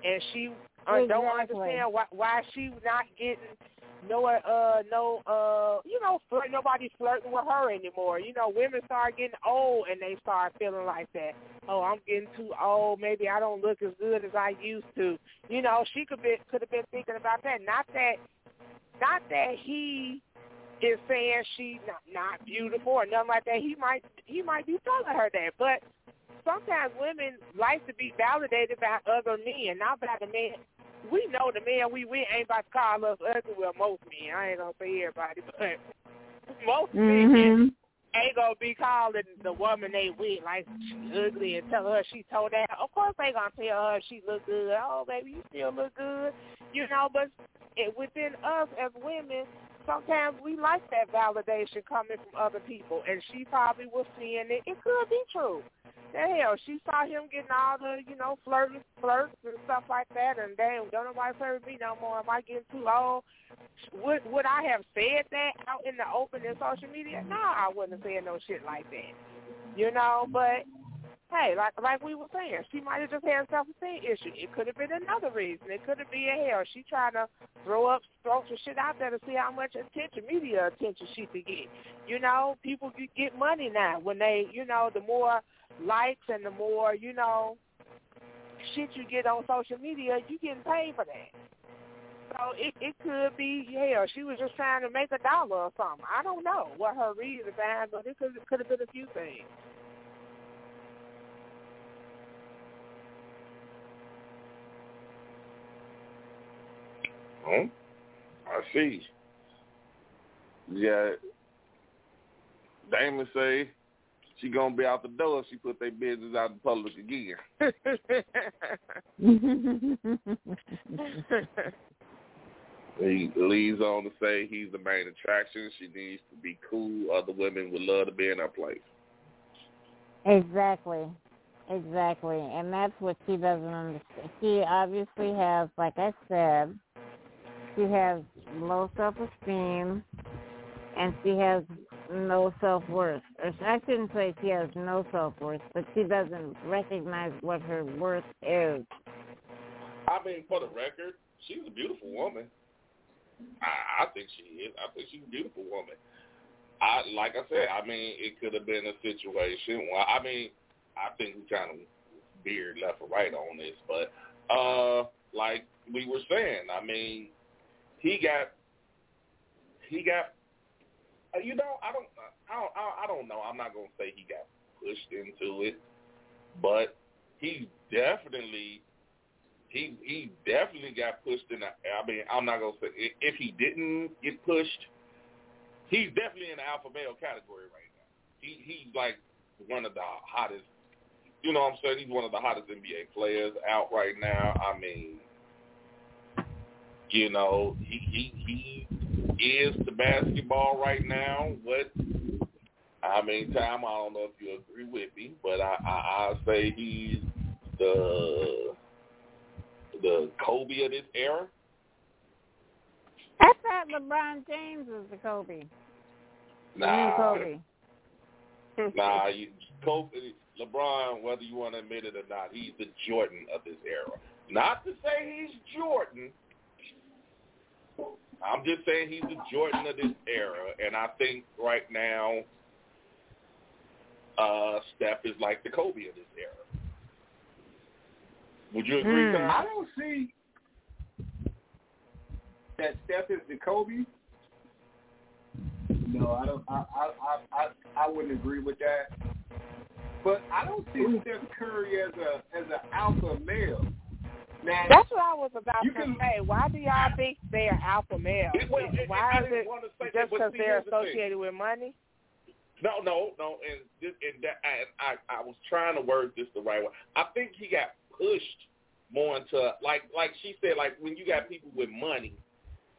and she uh, don't understand why why she not getting no uh no uh you know flirt, nobody flirting with her anymore. You know, women start getting old and they start feeling like that. Oh, I'm getting too old. Maybe I don't look as good as I used to. You know, she could be could have been thinking about that. Not that not that he is saying she's not, not beautiful or nothing like that. He might he might be telling her that, but sometimes women like to be validated by other men, not by the man. We know the man we with ain't about to call us ugly. Well, most men. I ain't gonna say everybody, but most men Mm-hmm. ain't gonna be calling the woman they with like she ugly and tell her she told that. Of course they gonna tell her she look good. Oh baby, you still look good. You know, but it, within us as women, sometimes we like that validation coming from other people, and she probably was seeing it. It could be true. The hell, she saw him getting all the, you know, flirting, flirts and stuff like that, and damn, don't nobody flirt with me no more. Am I getting too old? Would would I have said that out in the open in social media? No, I wouldn't have said no shit like that. You know, but hey, like like we were saying, she might have just had a self esteem issue. It could have been another reason. It could have been hell. She trying to throw up throw some shit out there to see how much attention, media attention she could get. You know, people get- money now when they, you know, the more likes and the more, you know, shit you get on social media, you getting paid for that. So it it could be hell. She was just trying to make a dollar or something. I don't know what her reason behind, but it could could have been a few things. Oh, I see. Yeah. Damon say she gonna be out the door if she put their business out in public again. He leads on to say he's the main attraction. She needs to be cool. Other women would love to be in her place. Exactly. Exactly. And that's what she doesn't understand. She obviously has, like I said, she has low self-esteem and she has no self-worth. Or I shouldn't say she has no self-worth, but she doesn't recognize what her worth is. I mean, for the record, she's a beautiful woman. I, I think she is. I think she's a beautiful woman. I like I said. I mean, it could have been a situation. Well, I mean, I think we kind of veered left or right on this, but uh, like we were saying, I mean, he got he got. uh, You know, I don't, I don't, I don't know. I'm not gonna say he got pushed into it, but he definitely he he definitely got pushed in the. I mean, I'm not gonna say if he didn't get pushed, he's definitely in the alpha male category right now. He he's like one of the hottest you know what I'm saying? He's one of the hottest NBA players out right now. I mean, you know, he he he is the basketball right now. What I mean, Tom, I don't know if you agree with me, but I I, I say he's the the Kobe of this era. I thought LeBron James was the Kobe. Nah, Kobe. nah, you, Kobe, LeBron, whether you want to admit it or not, he's the Jordan of this era. Not to say he's Jordan. I'm just saying he's the Jordan of this era, and I think right now, uh, Steph is like the Kobe of this era. Would you agree, Hmm. I don't see that Steph is the Kobe. No, I don't. I I I I, I wouldn't agree with that. But I don't see Steph Curry as a as an alpha male. Now, That's what I was about to can- say. Why do y'all think they're alpha males? It- well, it- Why I is it wanna say that, just because they're associated with money? No, no, no, and and that, and I, I was trying to word this the right way. I think he got pushed more into like, like she said, like when you got people with money,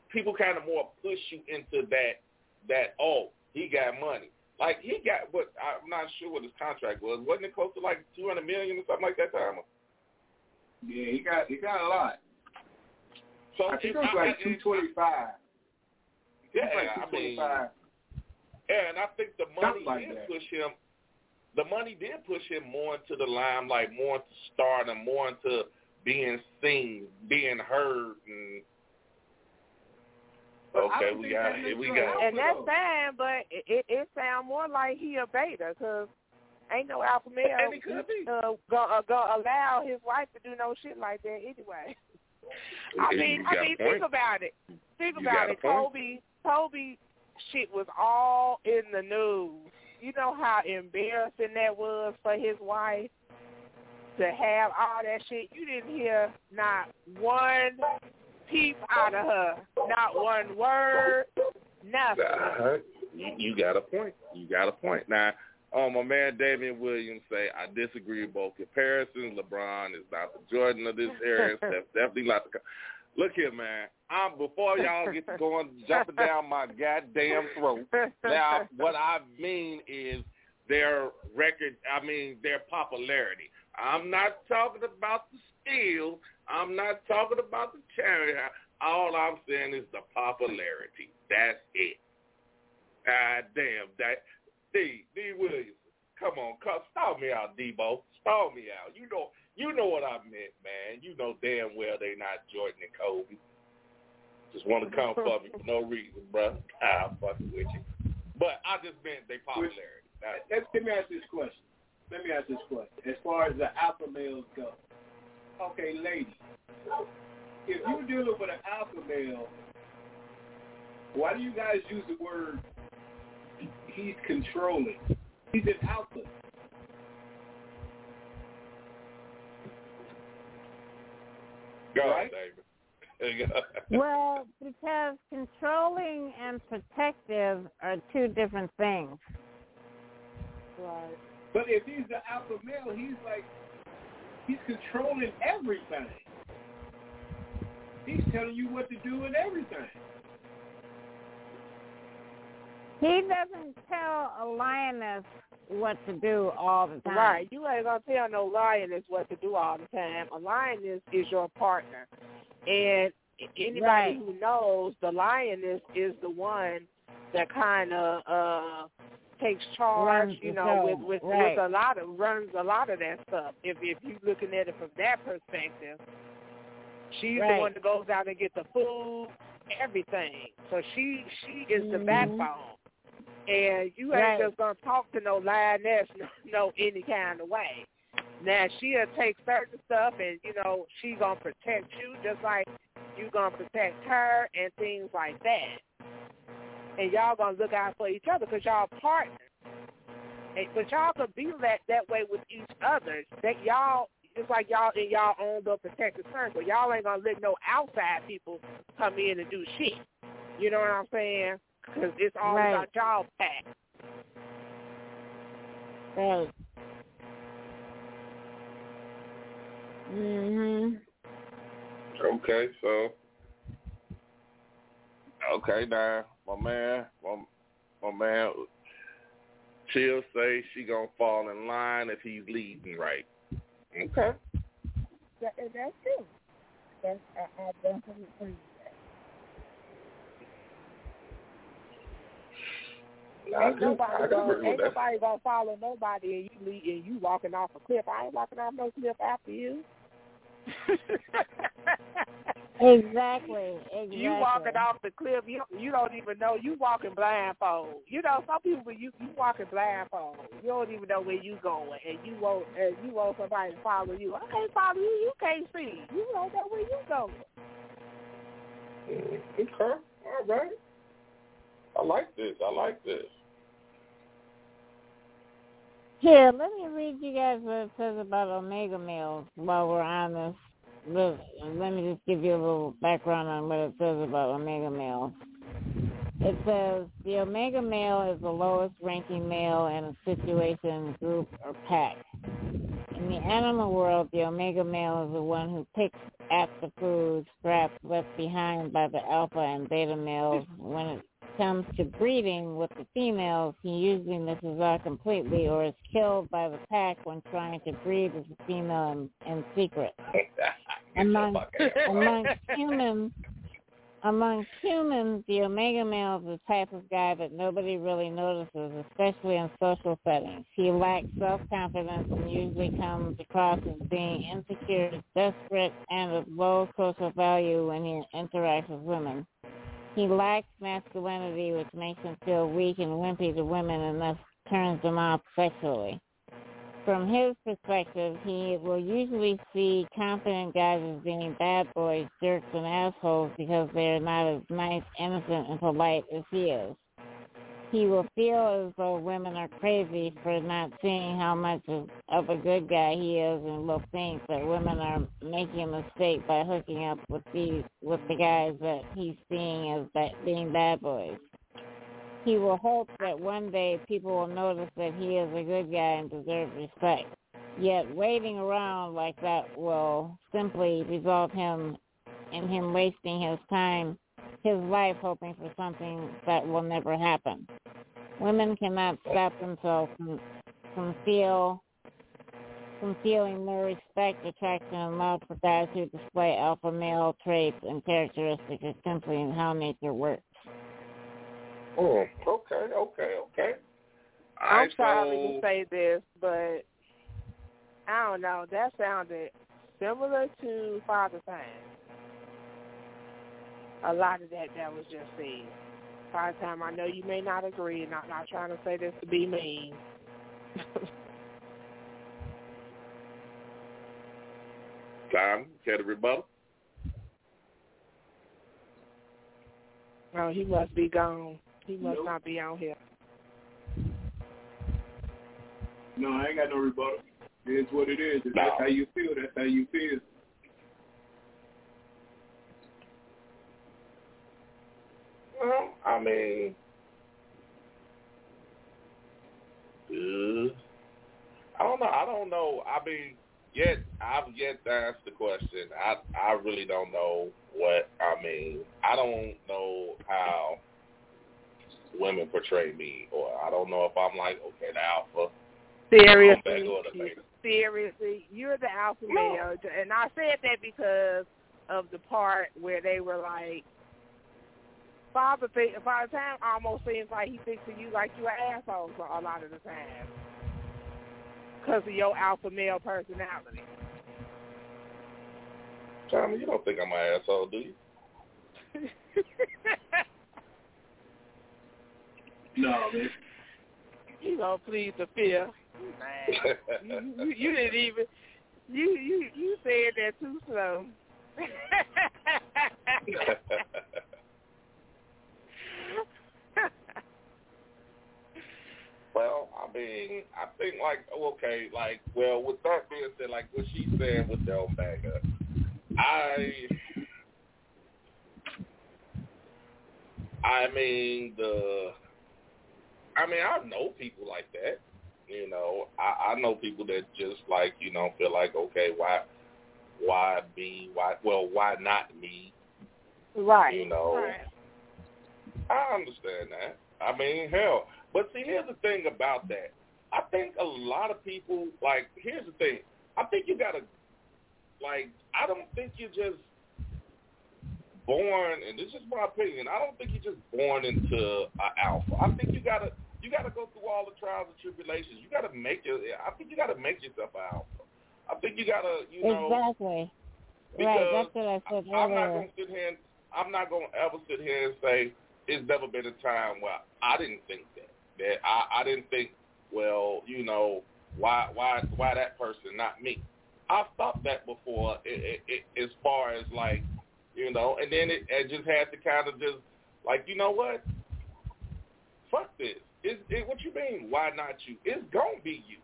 people kind of more push you into that, that oh, he got money. Like he got what I'm not sure what his contract was. Wasn't it close to like two hundred million or something like that time? Yeah, he got he got a lot. So I think it if was like two twenty five. Yeah, like I mean. Yeah, and I think the money Something like did that. push him. The money did push him more into the limelight, more into stardom, more into being seen, being heard, and But okay, we got it. We got it. And that's though. fine, but it, it, it sounds more like he a beta because ain't no alpha male And he could be. uh, gonna uh, go allow his wife to do no shit like that anyway. I mean, I mean, think about it. Think You about it. point. Kobe, Kobe, shit was all in the news. You know how embarrassing that was for his wife to have all that shit. You didn't hear not one peep out of her, not one word, nothing. Uh, you, you got a point. You got a point. Now, um, my man Damian Williams say I disagree with both comparisons. LeBron is not the Jordan of this era. Steph definitely not the. Look here, man. I'm before y'all get to going jumping down my goddamn throat. Now, what I mean is their record. I mean their popularity. I'm not talking about the skill. I'm not talking about the charity. All I'm saying is the popularity. That's it. God damn that. D D Williams, come on, come stall me out, Debo. Stall me out. You know, you know what I meant, man. You know damn well they not Jordan and Kobe. Just want to come for me for no reason, bro. I'm ah, fucking with you. But I just meant they popularity. That's Let's let me ask this question. Let me ask this question. As far as the alpha males go, okay, ladies, if you're dealing with an alpha male, why do you guys use the word he's controlling? He's an alpha. Go, Right? David. Well, because controlling and protective are two different things. Right. But if he's the alpha male, he's like he's controlling everything. He's telling you what to do and everything. He doesn't tell a lioness what to do all the time. Right. You ain't gonna tell no lioness what to do all the time. A lioness is your partner. And anybody Right. who knows the lioness is the one that kinda uh takes charge, Runs you know, with with, Right. with a lot of runs a lot of that stuff. If if you looking at it from that perspective. She's the one that goes out and get the food, everything. So she she is the Mhm. backbone. And you ain't Right. just gonna talk to no lioness no, no any kind of way. Now she'll take certain stuff and you know she gonna protect you just like you gonna protect her and things like that. And y'all gonna look out for each other because y'all partners. And, but y'all could be that that way with each other. That y'all it's like y'all in y'all own little protected circle. Y'all ain't gonna let no outside people come in and do shit. You know what I'm saying? Because it's all Right. about y'all pack. Right. Mhm. Okay, so okay now, my man, my, my man, she'll say she gonna fall in line if he's leading right. Okay. That, that's true. That's, I, I definitely agree with ain't nobody, gonna, ain't nobody gonna follow nobody and you lead, and you walking off a cliff. I ain't walking off no cliff after you. Exactly. Exactly. You walking off the cliff, you you don't even know you walking blindfold. You know, some people you you walking blindfold. You don't even know where you going, and you want and you want somebody to follow you. I can't follow you. You can't see. You don't know where you going. Okay. All right. I like this. I like this. Here, let me read you guys what it says about omega males while we're on this. Let, let me just give you a little background on what it says about omega males. It says the omega male is the lowest ranking male in a situation, group, or pack. In the animal world, the omega male is the one who picks at the food scraps left behind by the alpha and beta males. When it comes to breeding with the females, he usually misses out completely or is killed by the pack when trying to breed with the female in, in secret. Among, among humans, among humans, the omega male is the type of guy that nobody really notices, especially in social settings. He lacks self-confidence and usually comes across as being insecure, desperate, and of low social value when he interacts with women. He lacks masculinity, which makes him feel weak and wimpy to women and thus turns them off sexually. From his perspective, he will usually see confident guys as being bad boys, jerks, and assholes because they are not as nice, innocent, and polite as he is. He will feel as though women are crazy for not seeing how much of, a good guy he is and will think that women are making a mistake by hooking up with these with the guys that he's seeing as ba- being bad boys. He will hope that one day people will notice that he is a good guy and deserves respect. Yet waiting around like that will simply result him in him wasting his time, his life hoping for something that will never happen. Women cannot stop themselves from, from feel from feeling their respect, attraction, and love for guys who display alpha male traits and characteristics is simply in how nature works. Oh, okay, okay, okay. I'm right, sorry so to say this, but I don't know. That sounded similar to Father Time. A lot of that that was just said. Father Time, I know you may not agree, and I'm not trying to say this to be mean. time, care to rebuttal? oh, he must be gone. He must Nope. not be on here. No, I ain't got no rebuttal. It's what it is. If No. that's how you feel, that's how you feel. Well, I mean, uh, I don't know. I don't know. I mean, yet I've yet to ask the question. I I really don't know what I mean. I don't know how women portray me, or I don't know if I'm like okay, the alpha. Seriously, I'm back or the beta. seriously, you're the alpha No. male, and I said that because of the part where they were like, Father, think, Father Time almost seems like he thinks of you like you're an asshole for a lot of the time because of your alpha male personality. Tommy, you don't think I'm an asshole, do you? No, man. you gonna plead the fifth. Man, you, you, you didn't even you you you said that too slow. Well, I mean, I think like okay, like well, with that being said, like what she's saying with the Omega, I, I mean the, I mean I know people like that. You know, I, I know people that just like you know feel like okay, why, why me? Why well, why not me? Right. You know. Right. I understand that. I mean, hell. But see, here's the thing about that. I think a lot of people like. Here's the thing. I think you gotta like. I don't think you're just born, and this is my opinion. I don't think you're just born into an alpha. I think you gotta you gotta go through all the trials and tribulations. You gotta make it. I think you gotta make yourself an alpha. I think you gotta, you know, exactly. because Right, that's what I said I'm not gonna sit here. And, I'm not gonna ever sit here and say it's never been a time where I didn't think that. That I, I didn't think, well, you know, why why why that person, not me. I've thought that before. It, it, it, as far as like, you know, and then it, it just had to kind of just like, you know what? Fuck this. It's, it, what you mean? Why not you? It's gonna be you.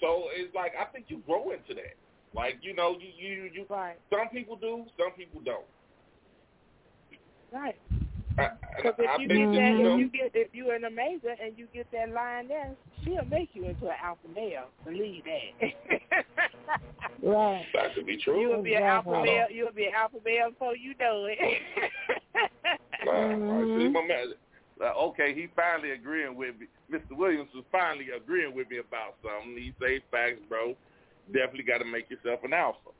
So it's like I think you grow into that. Like you know, you you you. Right. Some people do, some people don't. Right. I, Because if I you get that, you know, if you get, if you're an amazing and you get that lioness, she'll make you into an alpha male. Believe that. Right. that could be true. You'll be an alpha Exactly. male. You'll be an alpha male before you know it. Nah, Mm-hmm. I see my man. Uh, okay, he finally agreeing with me. Mr. Williams was finally agreeing with me about something. He say facts, bro. Definitely got to make yourself an alpha.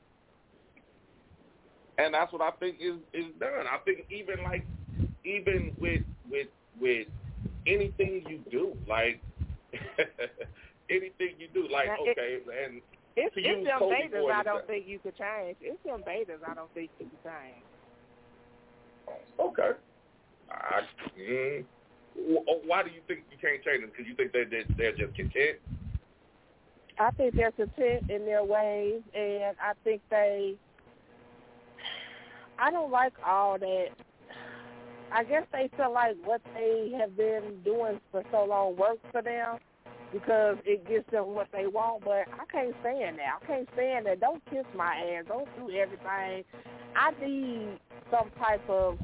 And that's what I think is is done. I think even like even with with with anything you do, like anything you do, like Now, it- okay, and it's to it's them betas I don't think you could change. It's them betas I don't think you could change. Okay. I, mm, wh- why do you think you can't change them? Because you think they they're, they're just content? I think they're content in their ways, and I think they. I don't like all that. I guess they feel like what they have been doing for so long works for them because it gives them what they want. But I can't stand that. I can't stand that. Don't kiss my ass. Don't do everything. I need some type of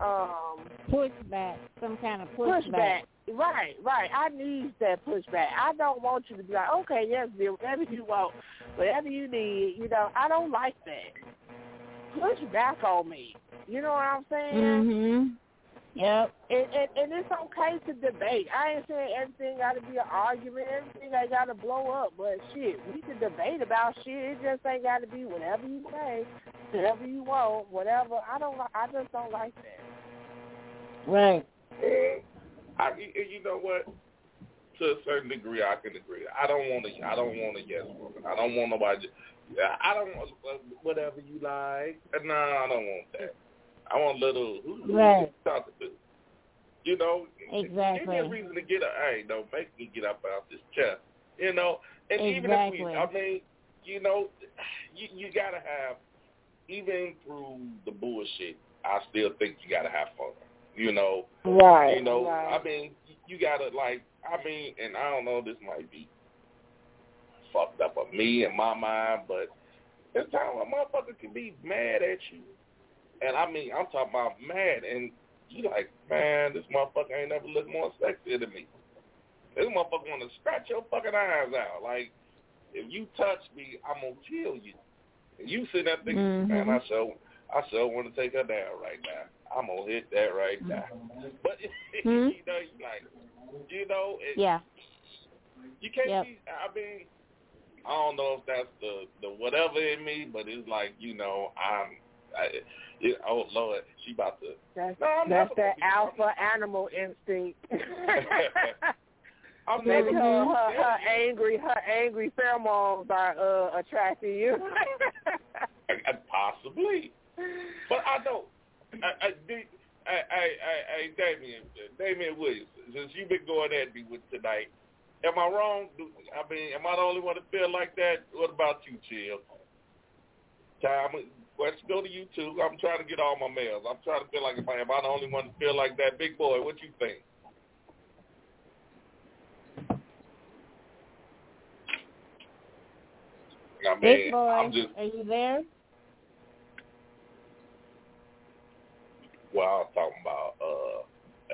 um Pushback, some kind of pushback. pushback. Right, right. I need that pushback. I don't want you to be like, okay, yes, dear, whatever you want, whatever you need. You know, I don't like that. Push back on me. You know what I'm saying? Mhm. Yep. And, and and it's okay to debate. I ain't saying everything got to be an argument. Everything ain't got to blow up. But shit, we can debate about shit. It just ain't got to be whatever you say, whatever you want, whatever. I don't. I just don't like that. Right. Mm, I, you you know what? To a certain degree, I can agree. I don't want to. I don't want a yes woman. I don't want nobody. I don't want uh, whatever you like. No, I don't want that. I want little. Who, Right. you talking to? You know, exactly. give me a reason to get up. Hey, don't make me get up out this chair. You know, and even if we, Exactly. I mean, you know, you you gotta have, even through the bullshit. I still think you gotta have fun. You know, Right. you know, right. I mean, you gotta like, I mean, and I don't know, this might be fucked up of me and my mind, but there's time a motherfucker can be mad at you, and I mean, I'm talking about mad, and you like, man, this motherfucker ain't never looked more sexy than me. This motherfucker want to scratch your fucking eyes out. Like, if you touch me, I'm gonna kill you. And you sit there thinking, man, I so, I so want to take her down right now. I'm gonna hit that right now. But Hmm? you know, you like, you know, it, Yeah. you can't Yep. be. I mean, I don't know if that's the the whatever in me, but it's like you know, I'm. I, it, oh Lord, she about to. That's, No, I'm that's that alpha animal instinct. I'm Maybe her, her, her angry her angry pheromones are uh, attracting you. Possibly, but I don't. I, I, I, I, I, I, Damien, Damien Williams, since you've been going at me with tonight, am I wrong? Do, I mean, am I the only one that feel like that? What about you, Chill? Time, let's go to you too. I'm trying to get all my mails. I'm trying to feel like if I am I the only one that feel like that? Big boy, what you think? I mean, Big boy, I'm just are you there? well, I was talking about uh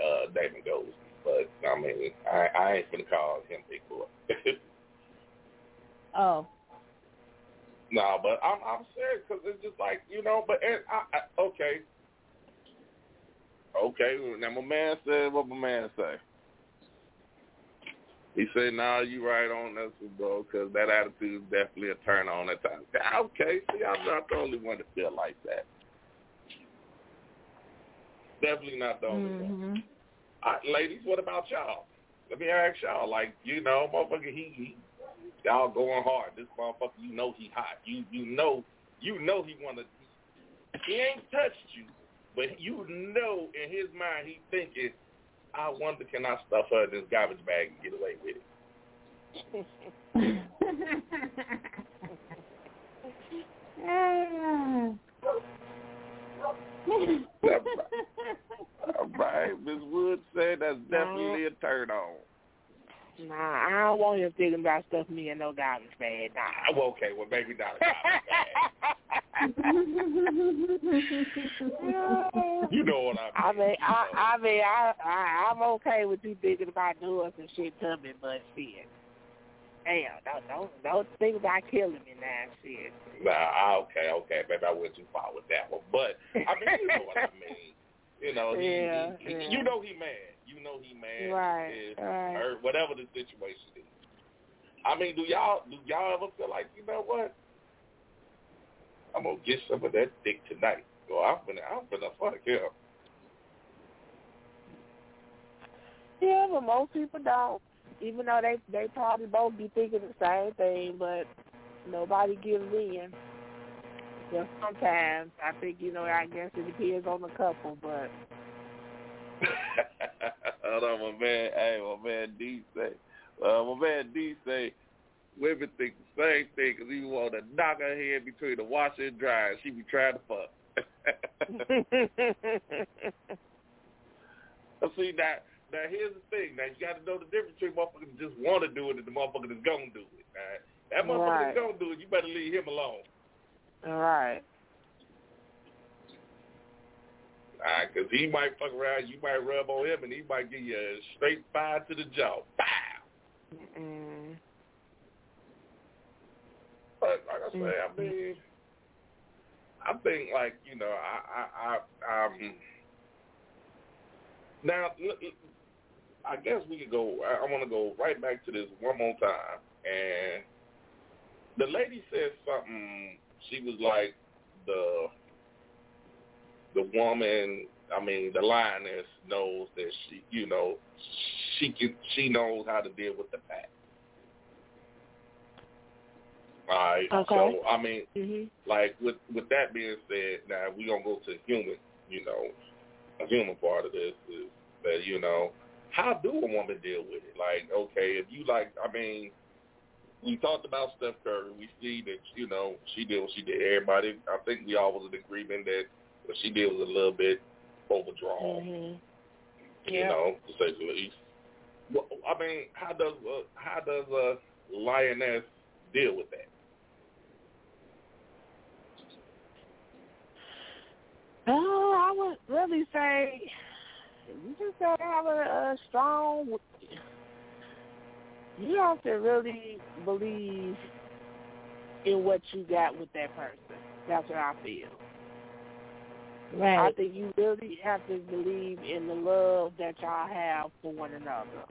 uh David Gold, but I mean, I I ain't gonna call him big boy. Oh. No, but I'm I'm serious because it's just like you know. But and I, I, okay, okay. Now my man said what my man say. He said, "Nah, you right on this, bro, because that attitude is definitely a turn on at times." Okay, see, I'm not the only one to feel like that. Definitely not the only Mm-hmm. one. Ladies, what about y'all? Let me ask y'all. Like, you know, motherfucker, he, he y'all going hard. This motherfucker, you know he hot. You you know you know he wanna. He ain't touched you, but you know in his mind he thinking, I wonder can I stuff her in this garbage bag and get away with it. All right, Miss Wood said that's definitely a turn on. Nah, I don't want him thinking about stuff me in no garbage bag. Nah. Ah, Well, okay, well maybe not a You know what I mean. I mean, I, I mean, I, I, I'm okay with you thinking about doing some shit to me, but shit, damn, don't, don't, don't think about killing me now, shit. Nah, okay, okay, maybe I went too far with that one, but I mean, you know what I mean. You know, he, Yeah, he, yeah. you know he mad. You know he mad. Right, is, right. Or whatever the situation is. I mean, do y'all do y'all ever feel like you know what? I'm gonna get some of that dick tonight. Well, I'm gonna I'm gonna fuck him. Yeah, but most people don't. Even though they they probably both be thinking the same thing, but nobody gives in. Just sometimes I think you know I guess it depends on the couple, but Hold on, my man. Hey, my man D say. Uh, my man D say women think the same thing because he want to knock her head between the washer and dryer. She be trying to fuck. See now, now here's the thing. Now you got to know the difference between motherfuckers that just want to do it and the motherfucker that's gonna do it. All right? That motherfucker Right. that's gonna do it, you better leave him alone. All right. All right, because he might fuck around, you might rub on him, and he might give you a straight five to the jaw. Bow. Mm. But like I say, I mean, I think like you know, I I I um. Now, I guess we could go. I, I want to go right back to this one more time. And the lady said something. She was like the the woman. I mean, the lioness knows that she, you know, she can. She knows how to deal with the pack. All right. Okay. So I mean, Mhm. like with with that being said, now we gonna go to human. You know, a human part of this is that you know how do a woman deal with it? Like, okay, if you like, I mean, we talked about Steph Curry. We see that you know she did what she did. Everybody, I think we all was in agreement that what she did was a little bit overdrawn. Mhm. You know, to say the least. Well, I mean, how does uh, how does a lioness deal with that? Oh, I would really say you just gotta have a, a strong. You have to really believe in what you got with that person. That's what I feel. Right. I think you really have to believe in the love that y'all have for one another.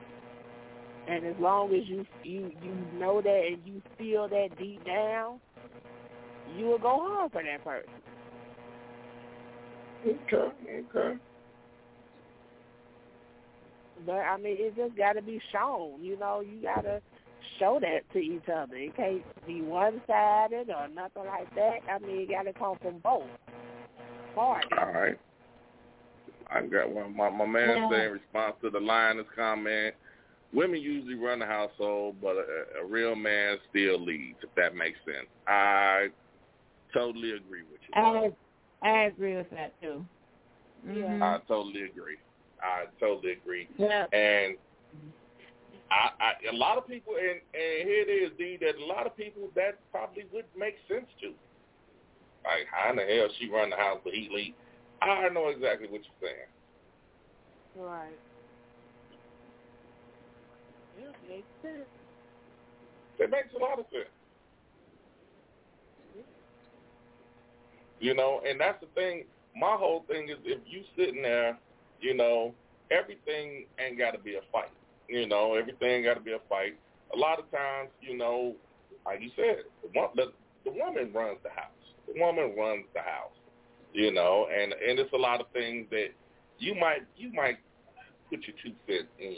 And as long as you you you know that and you feel that deep down, you will go hard for that person. Okay, okay. But I mean, it just got to be shown. You know, you got to show that to each other. It can't be one sided or nothing like that. I mean, it got to come from both parties. All right. I got one. My, my man Yeah. said in response to the lioness comment, women usually run the household, but a, a real man still leads, if that makes sense. I totally agree with you. I I agree with that too. Mhm. I totally agree. I totally agree. Yeah. And I, I, a lot of people, and, and here it is, D, that a lot of people that probably would make sense to. Like, how in the hell she run the house, but he lead? I know exactly what you're saying. Right. Yeah, makes sense. It makes a lot of sense. You know, and that's the thing. My whole thing is if you sitting there, you know, everything ain't got to be a fight. You know, everything got to be a fight. A lot of times, you know, like you said, the, the the woman runs the house. The woman runs the house. You know, and and it's a lot of things that you might you might put your two cents in.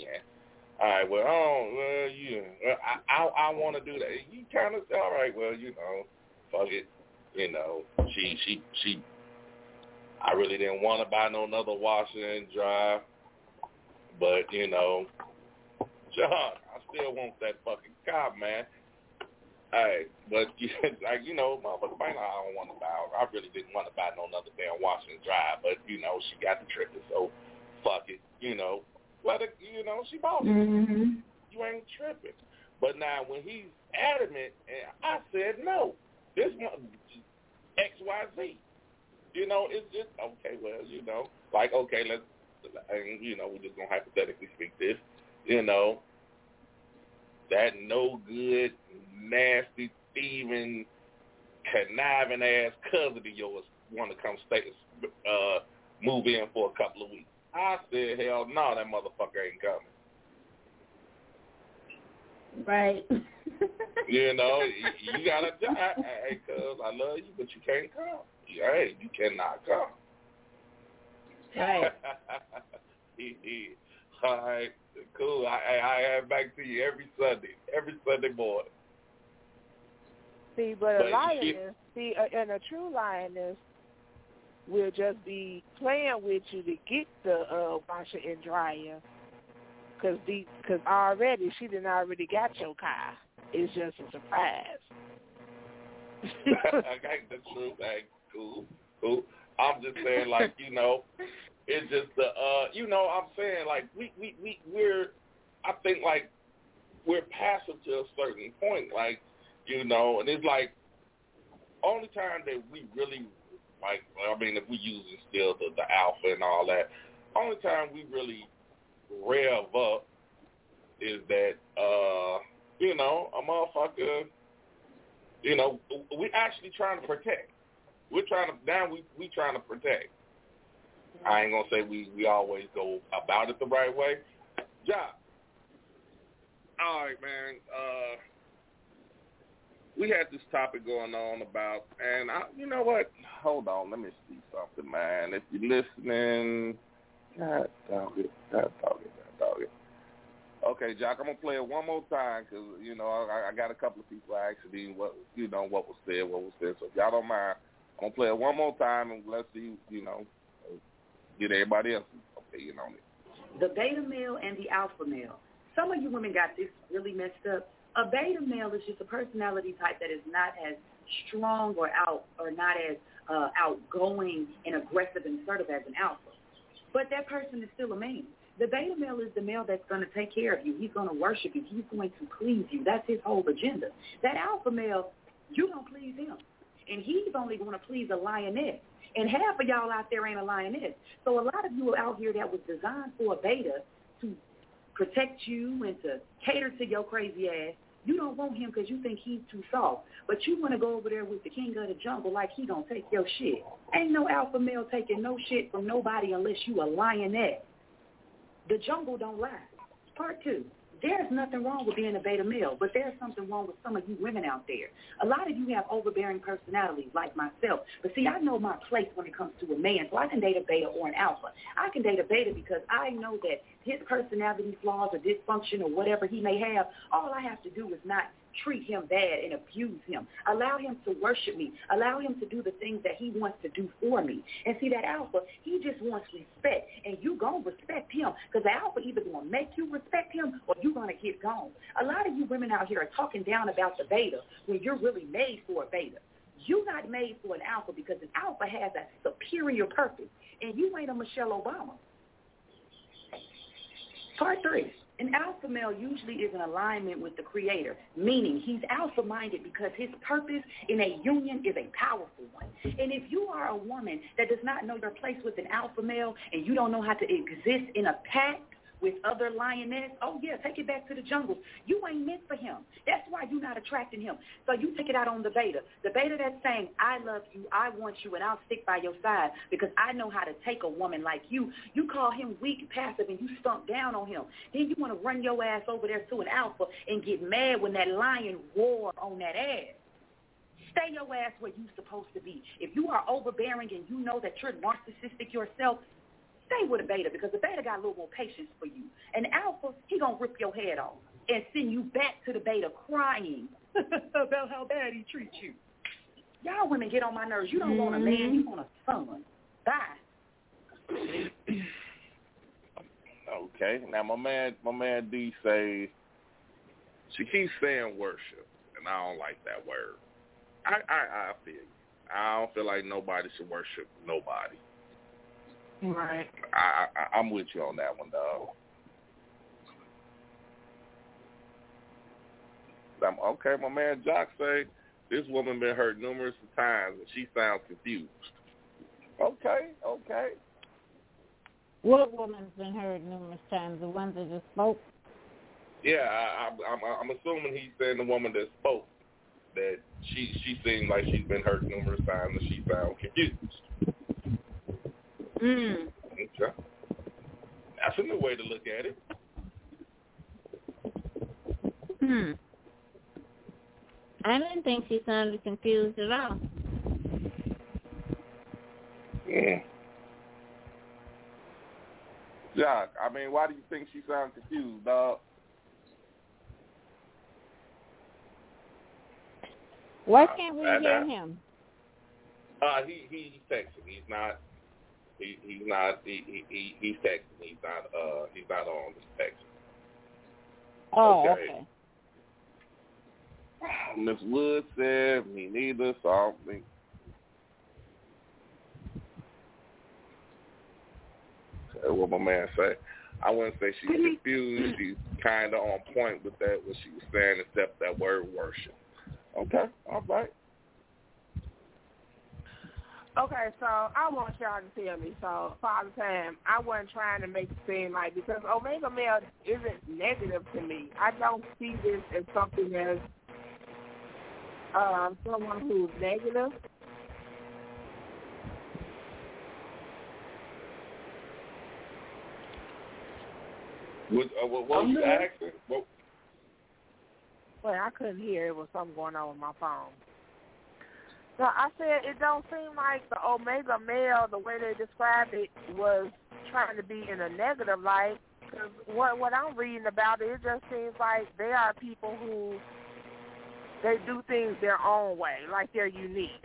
All right, well, oh, well, you, I, I, I want to do that. You kind of, all right, well, you know, fuck it, you know, she, she, she. I really didn't want to buy no another washer and dry, but you know, John, I still want that fucking car, man. Hey, but like you know, motherfucker, man, I don't want to buy. I really didn't want to buy no another damn washer and dry, but you know, she got the trigger, so fuck it, you know let it, you know, she bought it. Mm-hmm. You ain't tripping. But now when he's adamant, and I said no, this one X Y Z. You know, it's just okay. Well, you know, like okay, let's, and you know, we're just gonna hypothetically speak this. You know, that no good, nasty, thieving, conniving ass cousin of yours want to come stay, uh, move in for a couple of weeks. I said, hell no, that motherfucker ain't coming. Right. you know, you, you gotta die, hey, cuz I love you, but you can't come. Hey, you cannot come. Right. All right, cool. I I have back to you every Sunday, every Sunday morning. See, but a But lioness, see, uh, and a true lioness will just be playing with you to get the uh, washer and dryer. Cause the, cause already she didn't already got your car. It's just a surprise. okay, that's true. Hey, cool, cool. I'm just saying, like you know, it's just the, uh, you know, I'm saying like we we we we're, I think like we're passive to a certain point, like you know, and it's like only time that we really like, I mean, if we using still the, the alpha and all that, only time we really rev up is that, uh, you know, a motherfucker, you know, we actually trying to protect. We're trying to, now we, we trying to protect. I ain't to say we, we always go about it the right way. Job. All right, man. Uh, we had this topic going on about, and I, you know what? Hold on, let me see something, man. If you're listening, God dog it, God dog it, God dog it. Okay, Jock, I'm gonna play it one more time because you know I, I got a couple of people asking what you know what was said, what was said. So if y'all don't mind, I'm gonna play it one more time and let's see, you know, get everybody else opinion on it. The beta male and the alpha male. Some of you women got this really messed up. A beta male is just a personality type that is not as strong or out or not as uh, outgoing and aggressive and assertive as an alpha. But that person is still a man. The beta male is the male that's going to take care of you. He's going to worship you. He's going to please you. That's his whole agenda. That alpha male, you don't please him. And he's only going to please a lioness. And half of y'all out there ain't a lioness. So a lot of you out here that was designed for a beta to protect you and to cater to your crazy ass. You don't want him because you think he's too soft. But you want to go over there with the king of the jungle like he going to take your shit. Ain't no alpha male taking no shit from nobody unless you a lioness. The jungle don't lie. Part two. There's nothing wrong with being a beta male, but there's something wrong with some of you women out there. A lot of you have overbearing personalities like myself. But see, I know my place when it comes to a man, so I can date a beta or an alpha. I can date a beta because I know that his personality flaws or dysfunction or whatever he may have, all I have to do is not treat him bad and abuse him. Allow him to worship me. Allow him to do the things that he wants to do for me. And see, that alpha, he just wants respect. And you going to respect him because the alpha either going to make you respect him or you going to get gone. A lot of you women out here are talking down about the beta when you're really made for a beta. You're not made for an alpha because an alpha has a superior purpose. And you ain't a Michelle Obama. Part three. An alpha male usually is in alignment with the creator, meaning he's alpha-minded because his purpose in a union is a powerful one. And if you are a woman that does not know your place with an alpha male and you don't know how to exist in a pack with other lioness, oh yeah, take it back to the jungle. You ain't meant for him. That's why you're not attracting him. So you take it out on the beta. The beta that's saying, I love you, I want you, and I'll stick by your side because I know how to take a woman like you. You call him weak, passive, and you stomp down on him. Then you want to run your ass over there to an alpha and get mad when that lion roar on that ass. Stay your ass where you're supposed to be. If you are overbearing and you know that you're narcissistic yourself, stay with a beta because the beta got a little more patience for you. And alpha, he gonna rip your head off and send you back to the beta crying about how bad he treats you. Y'all women get on my nerves. You don't mm-hmm. want a man, you want a son. Bye. okay. Now my man my man D say she keeps saying worship and I don't like that word. I, I, I feel you. I don't feel like nobody should worship nobody. Right. I, I I'm with you on that one, though. I'm, okay, my man Jock say this woman been hurt numerous times and she sounds confused. Okay, okay. What woman's been hurt numerous times? The ones that just spoke. Yeah, I, I, I'm, I'm assuming he's saying the woman that spoke that she she seems like she's been hurt numerous times and she sounds confused. Mm. Okay. That's a new way to look at it. Hmm. I didn't think she sounded confused at all. Yeah. Jock, I mean, why do you think she sounds confused, dog? Why can't we uh, hear him? Uh, he he he's texting. He's not. He he's not. He he he's texting. He's not. Uh, he's not on the text. Oh, okay. okay. Miss Wood said me neither. So I don't think. What my man say? I wouldn't say she's confused. She's kind of on point with that what she was saying, except that word worship. Okay, all right. Okay, so I want y'all to tell me. So, Father Time, I wasn't trying to make it seem like because Omega Male isn't negative to me. I don't see this as something as um, someone who's negative. What, uh, what, what was you asking? What, Wait, I couldn't hear. It was something going on with my phone. So I said it don't seem like the Omega male, the way they described it, was trying to be in a negative light. Cause what what I'm reading about it, it just seems like they are people who they do things their own way, like they're unique.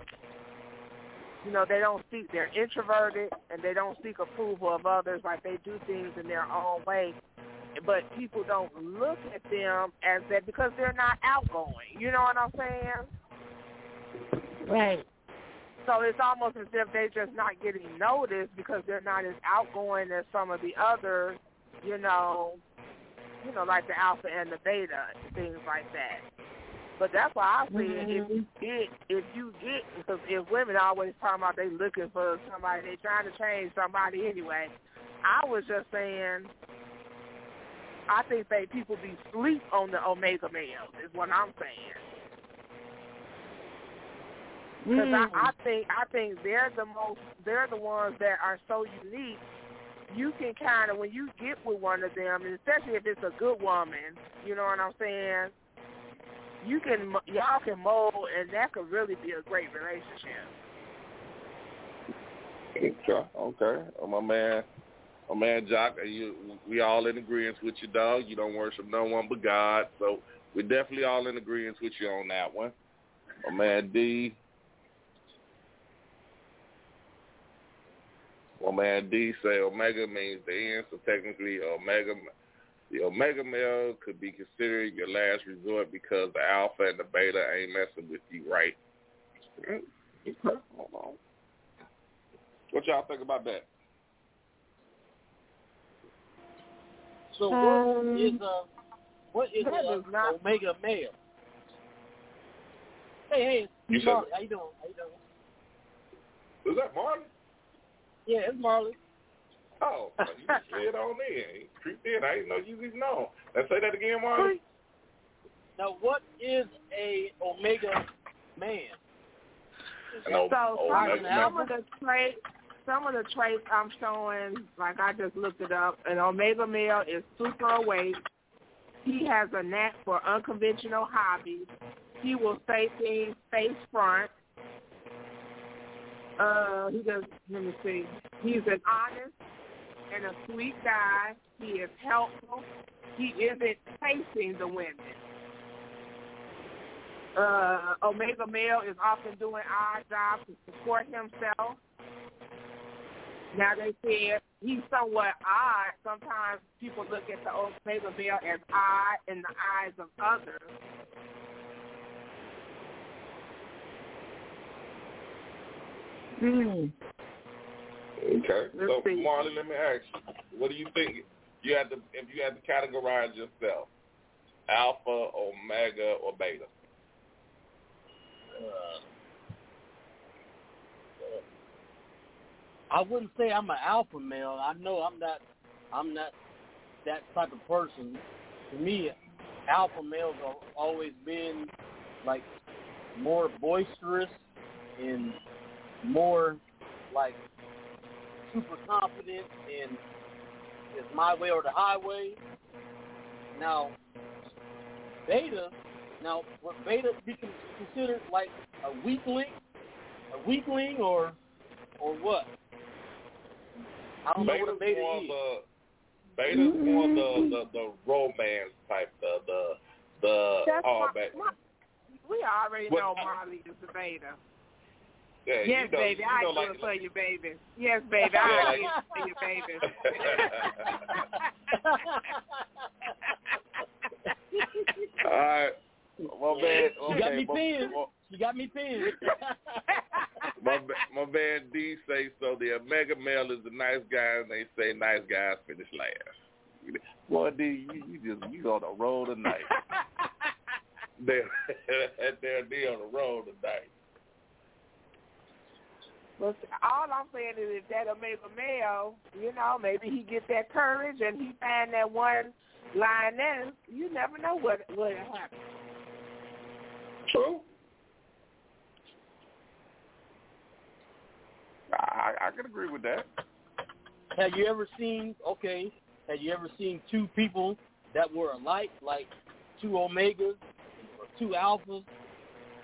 You know, they don't seek. They're introverted and they don't seek approval of others. Like they do things in their own way but people don't look at them as that because they're not outgoing. You know what I'm saying? Right. So it's almost as if they're just not getting noticed because they're not as outgoing as some of the others, you know, you know, like the alpha and the beta and things like that. But that's why I say mm-hmm. if you get if you get because if women always talking about they looking for somebody, they trying to change somebody anyway. I was just saying I think they people be sleep on the Omega males is what I'm saying. Because mm. I, I think I think they're the most they're the ones that are so unique. You can kind of when you get with one of them, and especially if it's a good woman, you know what I'm saying. You can y'all can mold, and that could really be a great relationship. Okay, okay. Oh, my man, Oh man, Jock, you, we all in agreement with you, dog. You don't worship no one but God, so we're definitely all in agreement with you on that one. Oh man, D. Well, man, D say Omega means the end, so technically Omega, the Omega male could be considered your last resort because the Alpha and the Beta ain't messing with you, right? Okay, hold on. What y'all think about that? So um, what is a what is a not... omega male? Hey, hey, you Marley, how you doing? How you doing? Is that Marley? Yeah, it's Marley. Oh, well, you slid on in. Creeped in. I didn't know you even know. Let's say that again, Marley. Now, what is a Omega man? No, So some, Omega some of the traits, some of the traits I'm showing, like I just looked it up. An omega male is super awake. He has a knack for unconventional hobbies. He will say things face front. Uh, he does. Let me see. He's an honest and a sweet guy. He is helpful. He isn't facing the women. Uh, Omega male is often doing odd jobs to support himself. Now they said he's somewhat odd. Sometimes people look at the Omega male as odd in the eyes of others. Okay. Let's so, see. Marley, let me ask you, what do you think? You had to, if you had to categorize yourself, alpha, omega, or beta. Uh, I wouldn't say I'm an alpha male. I know I'm not. I'm not that type of person. To me, alpha males have always been like more boisterous and more like super confident and it's my way or the highway. Now, beta, now would beta be considered like a weakling, a weakling, or or what? I don't know what a beta more is. The, beta's more the, mm-hmm. the the romance type, the the the That's all my- that. my- We already What- know Marley is a beta. Yeah, yes, you know, baby, you I know, do like, it for you, baby. Yes, baby, Yeah, I like- do it for you, baby. All right. My man, You got okay, me pinned. You got me pinned. My my man D say so. The Omega male is the nice guy, and they say nice guys finish last. Boy, D, you, you just you on the road tonight. they're they're they on the road tonight. But all I'm saying is if that Omega male, you know, maybe he get that courage and he find that one lioness, you never know what what happen. True. I I can agree with that. Have you ever seen? Okay, have you ever seen two people that were alike, like two omegas or two alphas?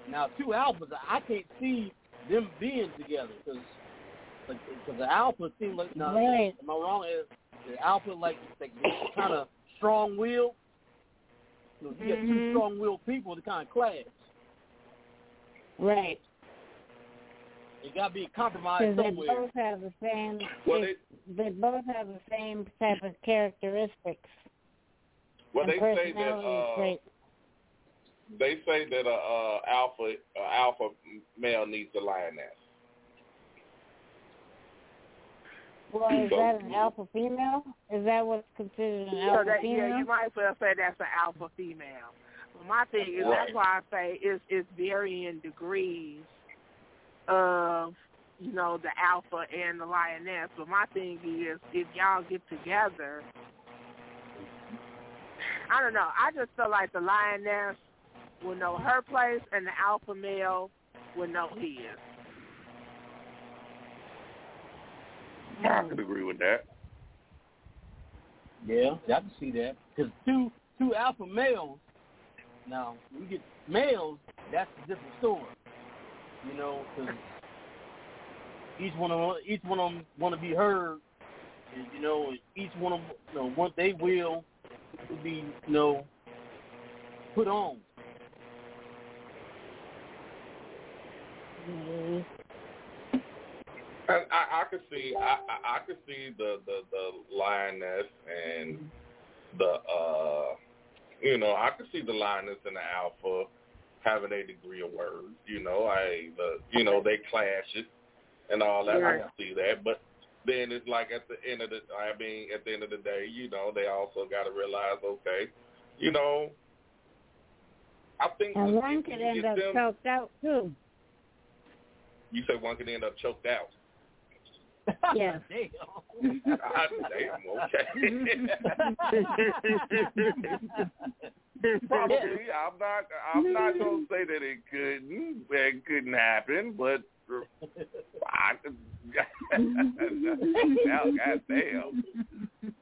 Now, two alphas, I can't see them being together because because the alpha seems like no, Right. am I wrong? Is the alpha like like kind of strong willed? You, know, you got two Mhm. strong willed people to kind of clash. Right. It got to be compromised compromise Because they both have the same. Well, they, they both have the same type of characteristics Well, they say that personality uh, traits. They say that a uh, alpha uh, alpha male needs a lioness. Well, is that an alpha female? Is that what's considered an So alpha that, female? yeah, you might as well say that's an alpha female. But my thing is that's why I say it's it's varying degrees of you know the alpha and the lioness. But my thing is if y'all get together, I don't know. I just feel like the lioness will know her place and the alpha male will know his. I could agree with that. Yeah, I can see that. Because two two alpha males, now we get males, that's a different story. You know, because each one of 'em- each one of them want to be heard. And, you know, each one of them, you know, what they will to be, you know, put on. I, I, I could see I, I, I could see the, the, the lioness and the uh you know, I could see the lioness and the alpha having a degree of words, you know, I the you know, they clash it and all that. I Right. can see that. But then it's like at the end of the I mean, at the end of the day, you know, they also gotta realize, okay, you know I think and one could end up them- choked out too. You said one could end up choked out. Yeah. Damn. God damn, okay. Probably, I'm not. I'm not gonna say that it couldn't. It couldn't happen, but I. now, oh, goddamn.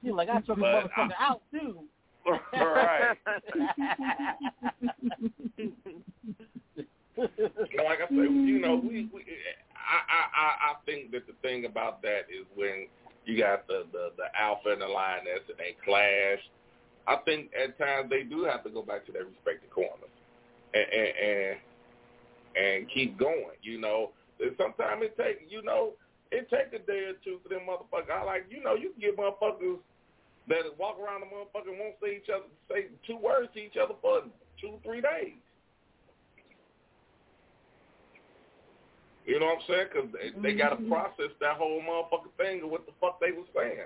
You're like, I took a But motherfucker out too. right. like I say, you know, we, we I, I, I think that the thing about that is when you got the, the, the alpha and the lioness and they clash, I think at times they do have to go back to their respective corners and and and, and keep going, you know. And sometimes it take you know, it take a day or two for them motherfuckers. I like, you know, you can get motherfuckers that walk around the motherfucker and won't say each other say two words to each other for two, three days. You know what I'm saying? Because they, they got to mm-hmm. process that whole motherfucking thing of what the fuck they was saying.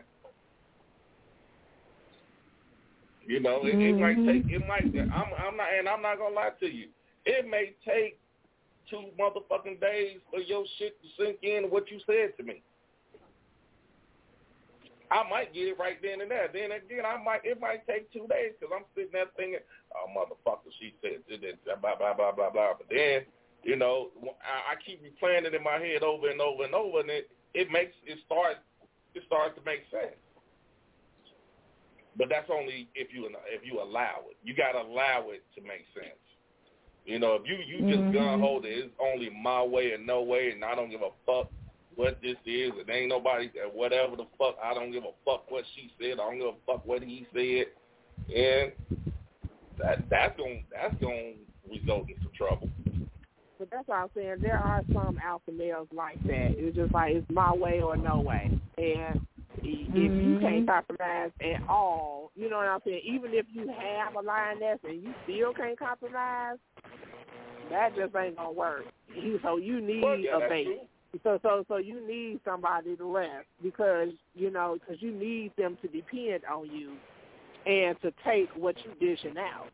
You know, it, it might mm-hmm. take. It might. I'm. I'm not. And I'm not gonna lie to you. It may take two motherfucking days for your shit to sink in what you said to me. I might get it right then and there. Then again, I might. It might take two days because I'm sitting there thinking, "Oh, motherfucker, she said this, blah blah blah blah blah." But then, you know, I, I keep replaying it in my head over and over and over, and it it makes it starts it starts to make sense. But that's only if you if you allow it. You got to allow it to make sense. You know, if you you just Mm-hmm. gun hold it, it's only my way and no way, and I don't give a fuck what this is. It ain't nobody whatever the fuck. I don't give a fuck what she said. I don't give a fuck what he said, and that that's gonna that's gonna result in some trouble. But that's what I'm saying. There are some alpha males like that. It's just like it's my way or no way. And i- if you mm-hmm. can't compromise at all, you know what I'm saying. Even if you have a lioness and you still can't compromise, that just ain't gonna work. So you need Well, yeah, a that's bait. true. So so so you need somebody to rest because you know because you need them to depend on you and to take what you dishing out.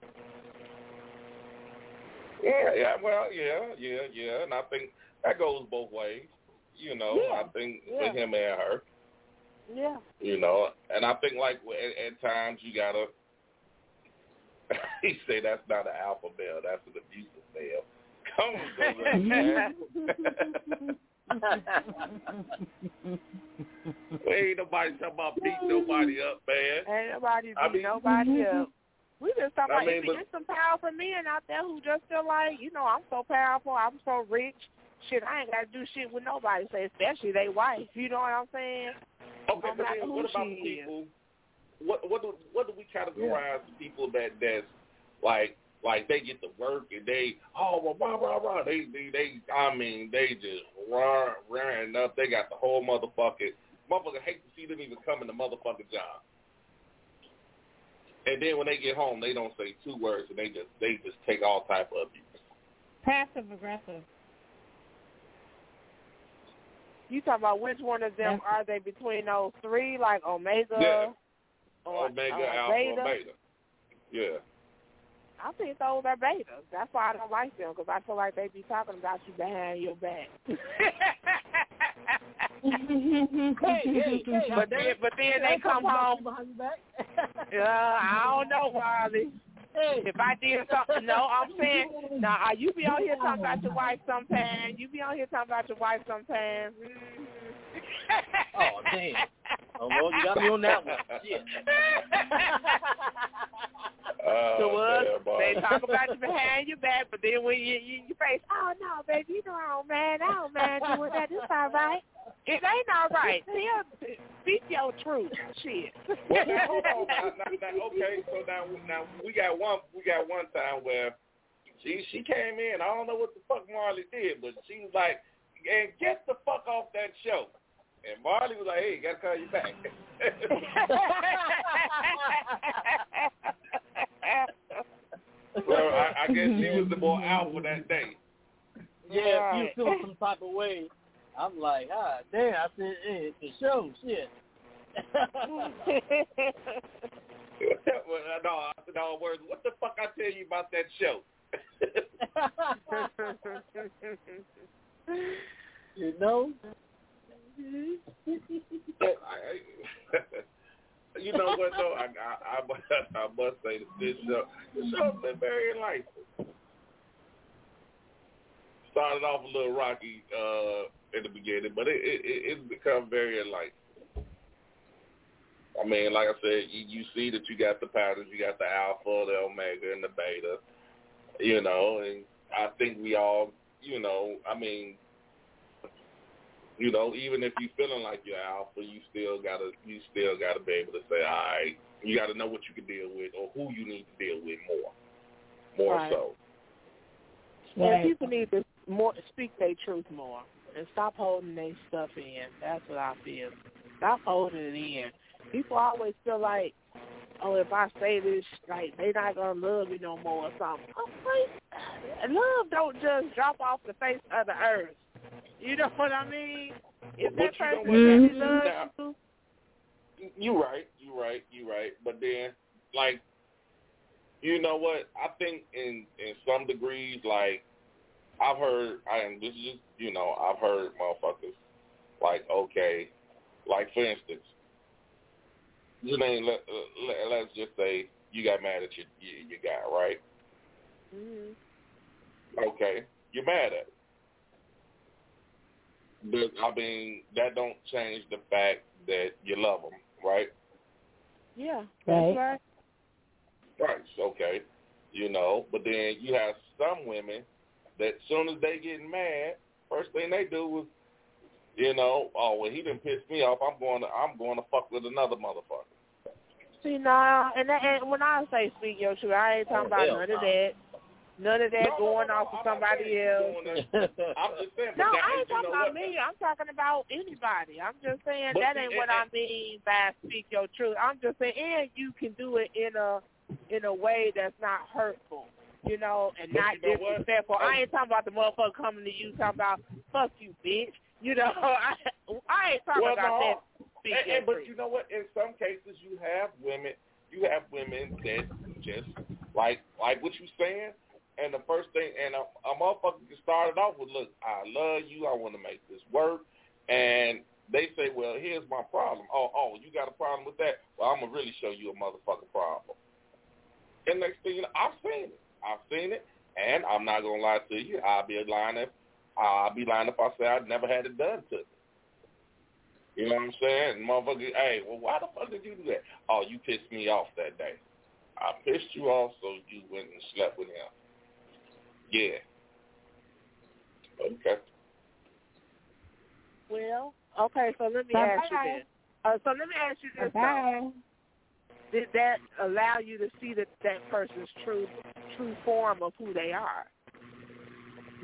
Yeah, yeah, well, yeah, yeah, yeah, and I think that goes both ways. You know, Yeah, I think yeah. with him and her, Yeah. you know, and I think like at, at times you gotta. he say that's not an alpha male, that's an abusive male. Come on. Ain't nobody talking about beating nobody up, man. Ain't nobody I beat mean- nobody up. We just talking I about mean, if but- there's some powerful men out there who just feel like, you know, I'm so powerful, I'm so rich. Shit, I ain't got to do shit with nobody. Say, especially they wife. You know what I'm saying? Okay, No but then who what about she is. people? What what do what do we categorize the people that that's like like they get to work and they oh well rah rah rah they they they I mean they just run running up they got the whole motherfucking motherfucker hate to see them even come in the motherfucking job. And then when they get home, they don't say two words, and they just they just take all type of abuse. Passive aggressive. You talking about which one of them are they between those three, like Omega Yeah. or Omega, Alpha, Beta? Beta. Yeah. I think those are betas. That's why I don't like them because I feel like they be talking about you behind your back. hey, hey, hey, but then, but then they come home. behind your back. Yeah, I don't know, Harley. If I did something, no, I'm saying, nah, uh, you be on here talking about your wife sometimes. You mm-hmm. be on here talking about your wife sometimes. Oh damn! Oh Lord, you got me on that one. Shit. Oh, so what? They talk about you behind your back, but then when you you, you face, oh no, baby, you know I don't mind, I don't mind doing that. It's all right. It ain't all right. Tell, speak your truth. Shit. Well, now, hold on. Now, now, now, okay, so now, now we got one. We got one time where she she came in. I don't know what the fuck Marley did, but she was like, "And get the fuck off that show." And Marley was like, "Hey, you gotta call you back." well, I, I guess she was the more alpha that day. Yeah, if you feel some type of way, I'm like, ah, damn. I said, hey, it's a show. Shit. well, no, I said, no words. What the fuck I tell you about that show? you know? But I, you know what though? I, I I must I must say this show this show's been very enlightening. Started off a little rocky uh in the beginning, but it it, it it's become very enlightening. I mean, like I said, you, you see that you got the patterns, you got the alpha, the omega, and the beta. You know, and I think we all, you know, I mean, you know, even if you feeling like you're alpha, you still gotta you still gotta be able to say, all right, you gotta know what you can deal with or who you need to deal with more, more Right. so. And people need to more speak their truth more and stop holding their stuff in. That's what I feel. Stop holding it in. People always feel like, oh, if I say this, like they not gonna love me no more or something. I'm like, love don't just drop off the face of the earth. You know what I mean? If that person really loves you, You right, you right, you right. But then, like, you know what? I think in in some degrees, like, I've heard, I am this is just, you know, I've heard motherfuckers like, okay, like for instance, you name let, let let's just say you got mad at your your, your guy, right? mm-hmm. Okay, you're mad at him. But, I mean, that don't change the fact that you love him, right? yeah, Right. that's right. Right. Okay. You know, but then you have some women that soon as they get mad, first thing they do is, you know, oh well, he didn't piss me off. I'm going to I'm going to fuck with another motherfucker. See, nah, and, that, and when I say speak your truth, I ain't talking Oh, about hell none of no. that. None of that No, no, going no, off I'm to somebody else. I'm just saying. No, I ain't talking about what? me. I'm talking about anybody. I'm just saying But that ain't and- what I mean by speak your truth. I'm just saying, and you can do it in a in a way that's not hurtful, you know, and not you know what? disrespectful. I ain't talking about the motherfucker coming to you talking about fuck you, bitch. You know, I I ain't talking Well, about no. that. Speak And, and, but you know what? In some cases, you have women. You have women that just like like what you saying. And the first thing, and a, a motherfucker can start it off with, "Look, I love you. I want to make this work." And they say, "Well, here's my problem. Oh, oh, you got a problem with that? Well, I'm gonna really show you a motherfucking problem." And next thing you know, I've seen it. I've seen it, and I'm not gonna lie to you. I'll be lying if I'll be lying if I say I never had it done to me. You know what I'm saying? Motherfucker, hey, well, why the fuck did you do that? Oh, you pissed me off that day. I pissed you off, so you went and slept with him. Yeah. Okay. Well, okay, so let me Bye-bye. ask you this. Uh, so let me ask you this. Bye. Did that allow you to see that that person's true true form of who they are?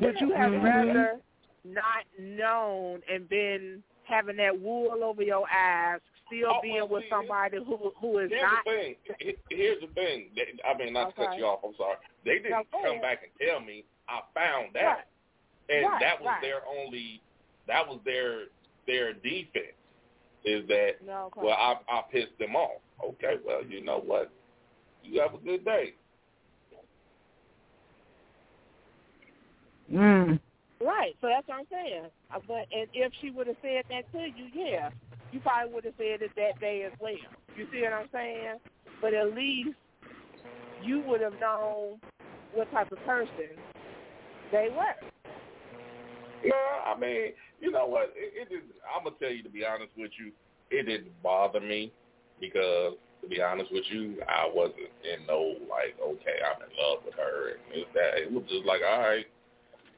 Would you have Mhm. rather not known and been having that wool over your eyes, still Oh, being with somebody who who is Here's not? the thing. Here's the thing. They, I mean, not to cut you off. I'm sorry. They didn't No, come ahead. back and tell me. I found that, Right. and Right, that was right. their only. That was their their defense. Is that No, okay. well, I I pissed them off. Okay, well, you know what? You have a good day. Mm. Right. So that's what I'm saying. Uh, But and if she would have said that to you, yeah, you probably would have said it that day as well. You see what I'm saying? But at least you would have known what type of person they were. No, I mean, you know what? It, it. I'm gonna tell you to be honest with you, it didn't bother me because, to be honest with you, I wasn't in no like, okay, I'm in love with her, and it's that. It was just like, all right,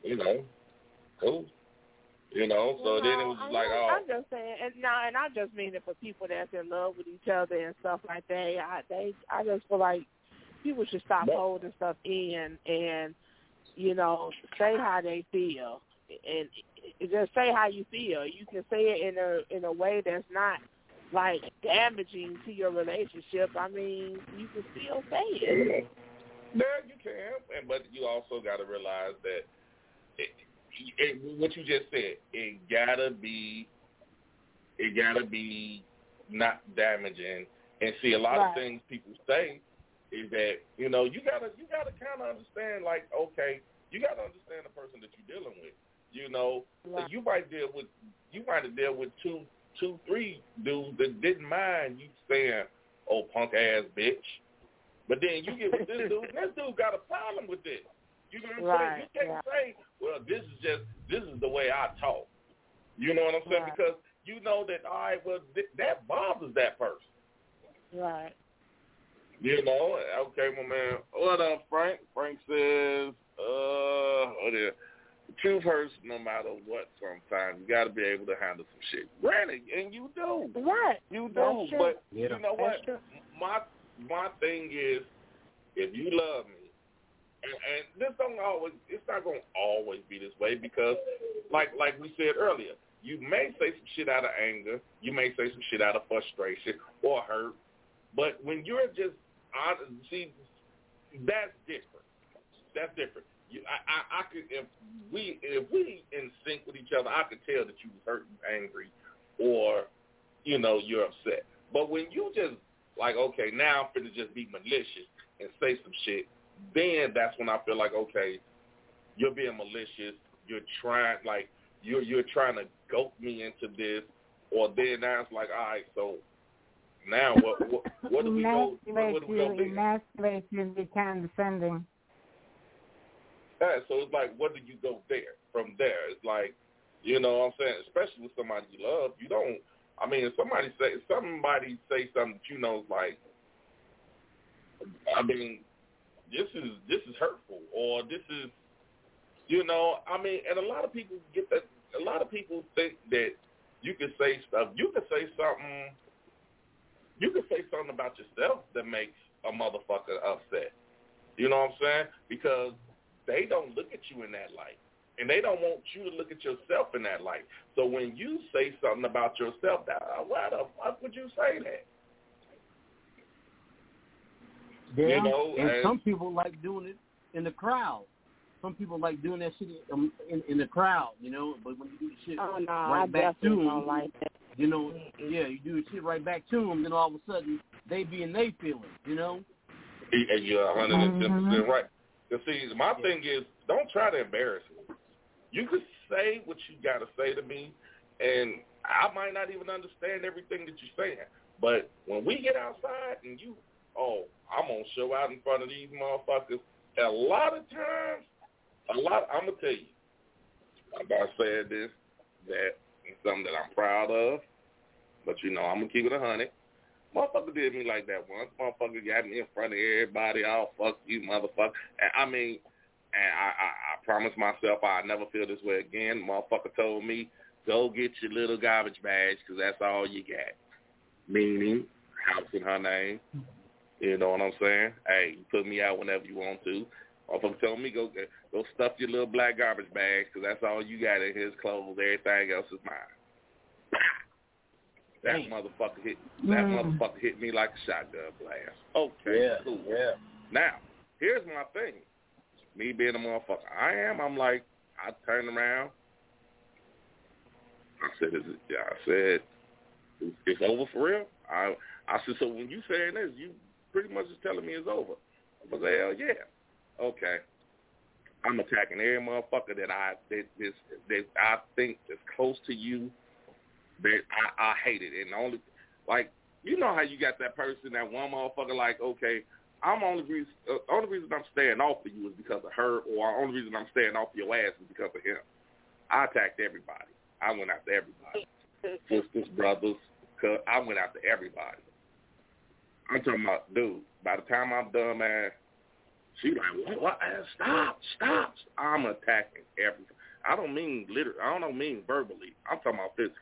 you know, cool, you know. So then it was just I'm like, oh, I'm just saying, and now, and I just mean it for people that's in love with each other and stuff like that. I they, I just feel like people should stop holding stuff in and, you know, say how they feel and just say how you feel. You can say it in a in a way that's not like damaging to your relationship. I mean, you can still say it. Yeah, you can, and but you also got to realize that it, it, what you just said, it gotta be, it gotta be not damaging. And see, a lot Right. of things people say is that you know you gotta you gotta kind of understand like okay, you gotta understand the person that you're dealing with. You know, Right. you might deal with you might have dealt with two, two, three dudes that didn't mind you saying, "Oh, punk ass bitch," but then you get with this dude, and this dude got a problem with this. You know what I'm Right, saying? You can't yeah. say, "Well, this is just this is the way I talk." You know what I'm saying? Right. Because you know that all right, well, th- that bothers that person. Right. You know, okay, my man. What up, Frank? Frank says, uh, oh there. The truth hurts no matter what sometimes. You got to be able to handle some shit. Granted, and you do. Right. You do. But Yeah. you know what? My my thing is, if you love me, and, this don't always, it's not going to always be this way because, like like we said earlier, you may say some shit out of anger. You may say some shit out of frustration or hurt. But when you're just hon- see, that's different. That's different. You, I, I, I could if we if we in sync with each other, I could tell that you was hurt, and angry, or you know you're upset. But when you just like, okay, now I'm finna just be malicious and say some shit, then that's when I feel like, okay, you're being malicious. You're trying like you're you're trying to goat me into this, or then now it's like, all right, so now what what, what do we go? What, do we go emasculate you, be condescending. Yeah, so it's like, what do you go there? From there, it's like, you know what I'm saying? Especially with somebody you love, you don't. I mean, if somebody say somebody say something that you know is like, I mean, this is this is hurtful, or this is, you know, I mean, and a lot of people get that. A lot of people think that you can say stuff. You can say something. You can say something about yourself that makes a motherfucker upset. You know what I'm saying? Because they don't look at you in that light. And they don't want you to look at yourself in that light. So when you say something about yourself, that, why the fuck would you say that? Yeah, You know, and and- some people like doing it in the crowd. Some people like doing that shit um, in, in the crowd, you know. But when you do the shit Oh no, right I back to them, like that. you know, yeah, you do the shit right back to them, then all of a sudden they be in they feelings, you know. And you're 110% Mhm. right. You see, my thing is, don't try to embarrass me. You could say what you got to say to me, and I might not even understand everything that you're saying. But when we get outside and you, oh, I'm to show out in front of these motherfuckers, a lot of times, a lot, I'm to tell you, I'm about saying this, that is something that I'm proud of, but you know, I'm to keep it a 100. Motherfucker did me like that once. Motherfucker got me in front of everybody. Oh, fuck you, motherfucker. And, I mean, and I, I, I promised myself I'd never feel this way again. Motherfucker told me, go get your little garbage bags because that's all you got. Meaning, house in her name. You know what I'm saying? Hey, you put me out whenever you want to. Motherfucker told me, go go stuff your little black garbage bags because that's all you got in his clothes. Everything else is mine. That motherfucker hit. That Mm. motherfucker hit me like a shotgun blast. Okay, Yeah, cool. yeah. Now, here's my thing. Me being a motherfucker, I am. I'm like, I turn around. I said, "Is it?" Yeah, I said, "It's- "It's over for real." I I said, "So when you saying this, you pretty much just telling me it's over." I was like, "Hell yeah." Okay. I'm attacking every motherfucker that I that this that I think is close to you. That I, I hate it, and only like you know how you got that person that one motherfucker like okay, I'm only reason uh, only reason I'm staying off of you is because of her, or only reason I'm staying off your ass is because of him. I attacked everybody. I went after everybody, sisters, brothers. Cause I went after everybody. I'm talking about, dude. By the time I'm done, man, she like, what? What? Stop! Stop! I'm attacking everything. I don't mean literally. I don't mean verbally. I'm talking about physically.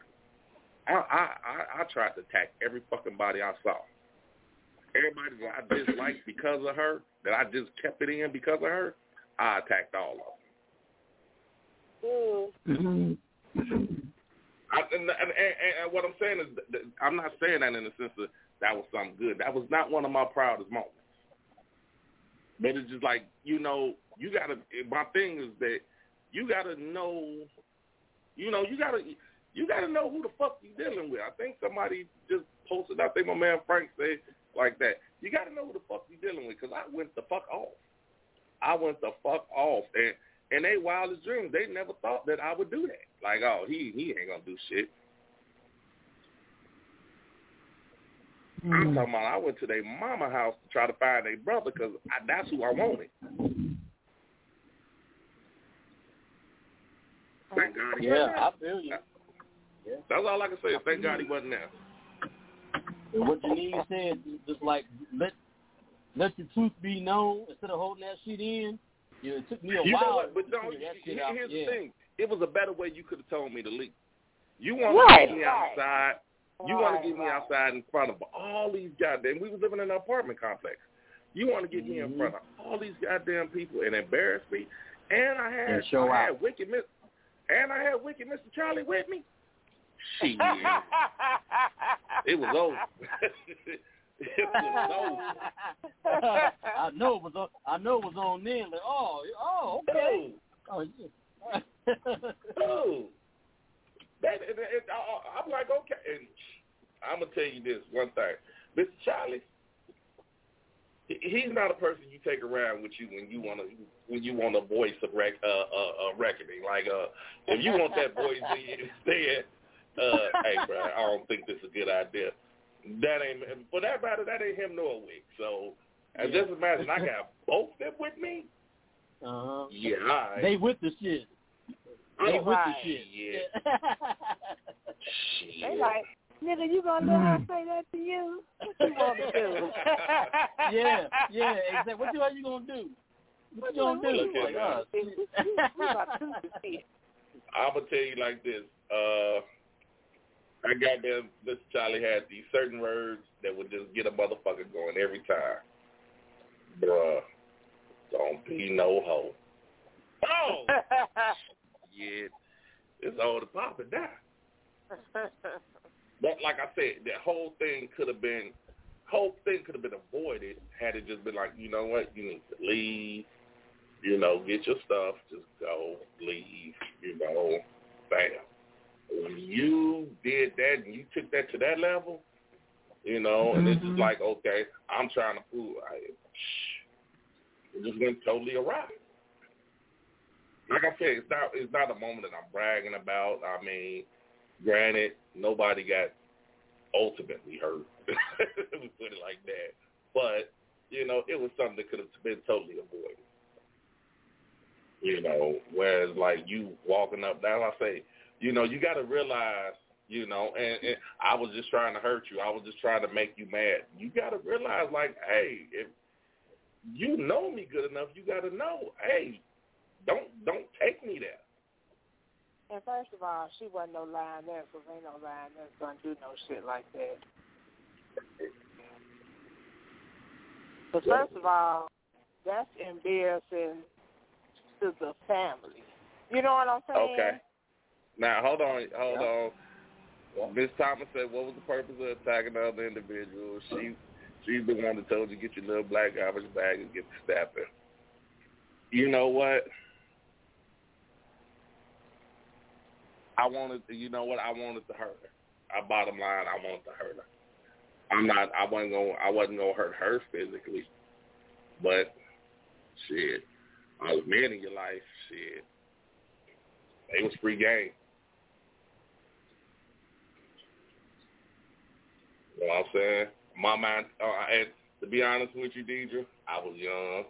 I I I, I tried to attack every fucking body I saw. Everybody that I disliked because of her, that I just kept it in because of her, I attacked all of them. Mm-hmm. I, and, and, and, and what I'm saying is, I'm not saying that in the sense that that was something good. That was not one of my proudest moments. But it's just like you know, you gotta. My thing is that you gotta know, you know, you gotta, you gotta know who the fuck you dealing with. I think somebody just posted. I think my man Frank said like that. You gotta know who the fuck you dealing with because I went the fuck off. I went the fuck off, and in their wildest dreams, they never thought that I would do that. Like, oh, he he ain't gonna do shit. I'm mm. talking about I went to their mama house to try to find their brother because that's who I wanted. Thank God he Yeah, I feel you. Yeah. That's all I can say. is Thank God he wasn't there. And what Janine said, just like let let the truth be known instead of holding that shit in. You know, it took me a You know while. what? But to don't. figure Here's out. the yeah. thing. It was a better way you could have told me to leave. You want Right, to get me outside. You want to get me outside in front of all these goddamn. We was living in an apartment complex. You want to get me in Mhm. front of all these goddamn people and embarrass me. And I had, And show I had out. wicked Miss, and I had wicked Mr. Charlie with me. Shit, it was over. it was over. I know it was on. I know it was on then. Like, oh, oh, okay. Oh, yeah. Dude, that, it, it, I, I'm like, okay. And I'm gonna tell you this one thing, Mr. Charlie. He's not a person you take around with you when you want to when you want a voice of rec, uh, uh, uh, reckoning. Like, uh, if you want that voice instead, uh, hey, bro, I don't think this is a good idea. That ain't for that matter. That ain't him nor Wick. So, and Yeah. just imagine I got both of them with me. Uh-huh. Yeah, right. They with the shit. They with Right. the shit. Yeah. shit. They like, nigga, you gonna let her say that to you? What you want to do? yeah, yeah, exactly. What you are you gonna do? What you gonna do? Look at Like, We about to see. I'm gonna tell you like this. Uh, I got them. Mr. Charlie had these certain words that would just get a motherfucker going every time. Bruh, don't be no hoe. Oh, yeah, it's all the popping down. But like I said, that whole thing could have been, whole thing could have been avoided had it just been like, you know what, you need to leave. You know, get your stuff, just go, leave. You know, bam. When you did that and you took that to that level, you know, and it's just mm-hmm. like, okay, I'm trying to prove, I, it just went totally awry. Like I said, it's not it's not a moment that I'm bragging about. I mean, granted, nobody got ultimately hurt. we put it like that. But, you know, it was something that could have been totally avoided. You know, whereas like you walking up down, I say, you know, you got to realize, you know, and, and I was just trying to hurt you. I was just trying to make you mad. You got to realize, like, hey, if you know me good enough, you got to know, hey, don't don't take me there. And first of all, she wasn't no lioness, because ain't no lioness gonna do no shit like that. But first of all, that's embarrassing to the family. You know what I'm saying? Okay. Now hold on, hold on. Miss Thomas said, "What was the purpose of attacking the other individual?" She, she's the one that told you get your little black garbage bag and get the stabbing. You know what? I wanted, you know what? I wanted to hurt her. I bottom line, I wanted to hurt her. I'm not. I wasn't going. I wasn't going to hurt her physically, but shit, all the men in your life, shit, it was free game. You know what I'm saying? My mind, uh, and to be honest with you, Deidre, I was young,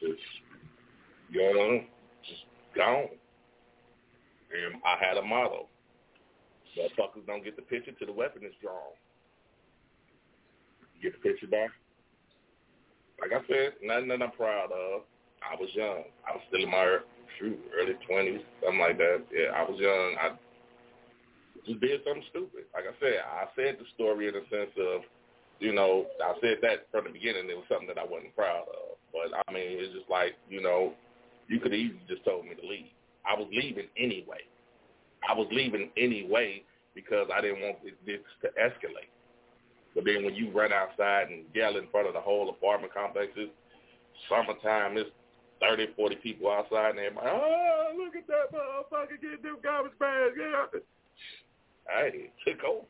just young, just gone, and I had a motto: motherfuckers don't get the picture till the weapon is drawn. Get the picture back? Like I said, nothing that I'm proud of. I was young. I was still in my shoot, early twenties, something like that. Yeah, I was young. I just did something stupid. Like I said, I said the story in the sense of, you know, I said that from the beginning. It was something that I wasn't proud of. But I mean, it's just like, you know, you could easily just told me to leave. I was leaving anyway. I was leaving anyway because I didn't want this to escalate. But then when you run outside and yell in front of the whole apartment complex, it's summertime, it's 30, 40 people outside, and everybody, oh, look at that motherfucker getting them garbage bags. Yeah. Hey, it took over.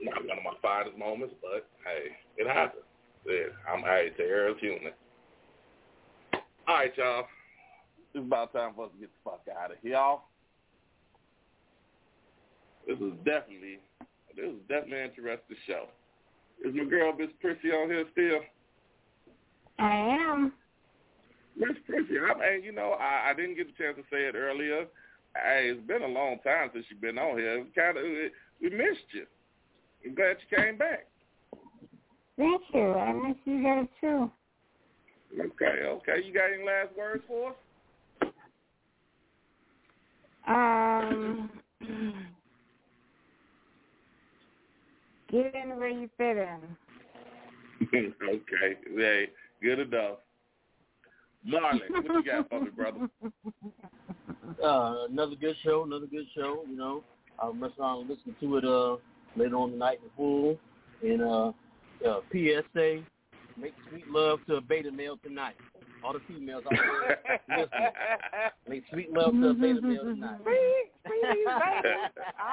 Not one of my finest moments, but hey, it happens. Yeah, I'm hey, to err is human. All right, y'all. It's about time for us to get the fuck out of here, y'all. This is definitely, this is definitely an interesting show. Is my girl Miss Prissy on here still? I am. Miss Prissy, I mean, you know, I, I didn't get a chance to say it earlier. Hey, it's been a long time since you've been on here. Kind of, we missed you. I'm glad you came back. Thank you. I miss you guys too. Okay, okay. You got any last words for us? Um, get in where you fit in. okay, hey, good enough. Marlon, what you got for me, brother? Uh, another good show, another good show. You know, I'll mess around and listen to it uh, later on the night in full. And uh, uh, PSA, make sweet love to a beta male tonight. All the females out there, listen. Make sweet love to a beta male tonight. Sweet, sweet, baby.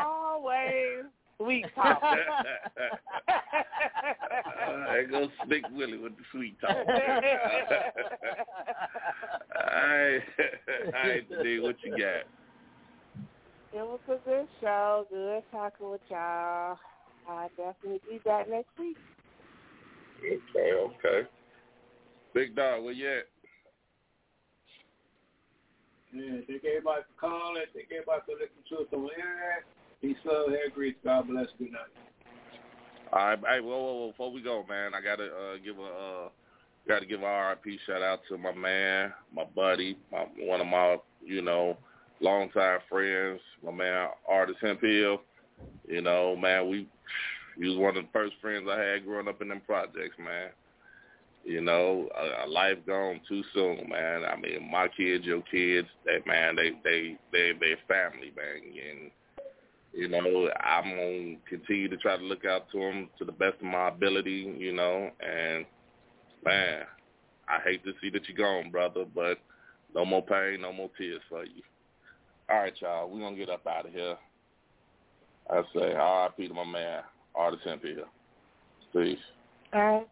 Always sweet talk. Uh, there goes Big Willie with the sweet talk. all right, all right, today, what you got? It was a good show. Good talking with y'all. I'll definitely be back next week. Okay, okay. Big dog, where you at? Yeah, thank everybody for calling. Thank everybody for listening to us on the internet. Peace, love, hair grease. God bless. Good night. All right, hey, whoa, whoa! Before we go, man, I gotta uh, give a uh, gotta give a RIP shout out to my man, my buddy, my one of my you know longtime friends, my man Artist Hemp Hill. You know, man, we he was one of the first friends I had growing up in them projects, man. You know, a, a life gone too soon, man. I mean, my kids, your kids, that man, they they they they family, man, and you know, I'm gonna continue to try to look out to them to the best of my ability, you know, and man, I hate to see that you're gone, brother, but no more pain, no more tears for you. All right, y'all, we're gonna get up out of here. I say R.I.P. to my man, Artist here. Peace. All right.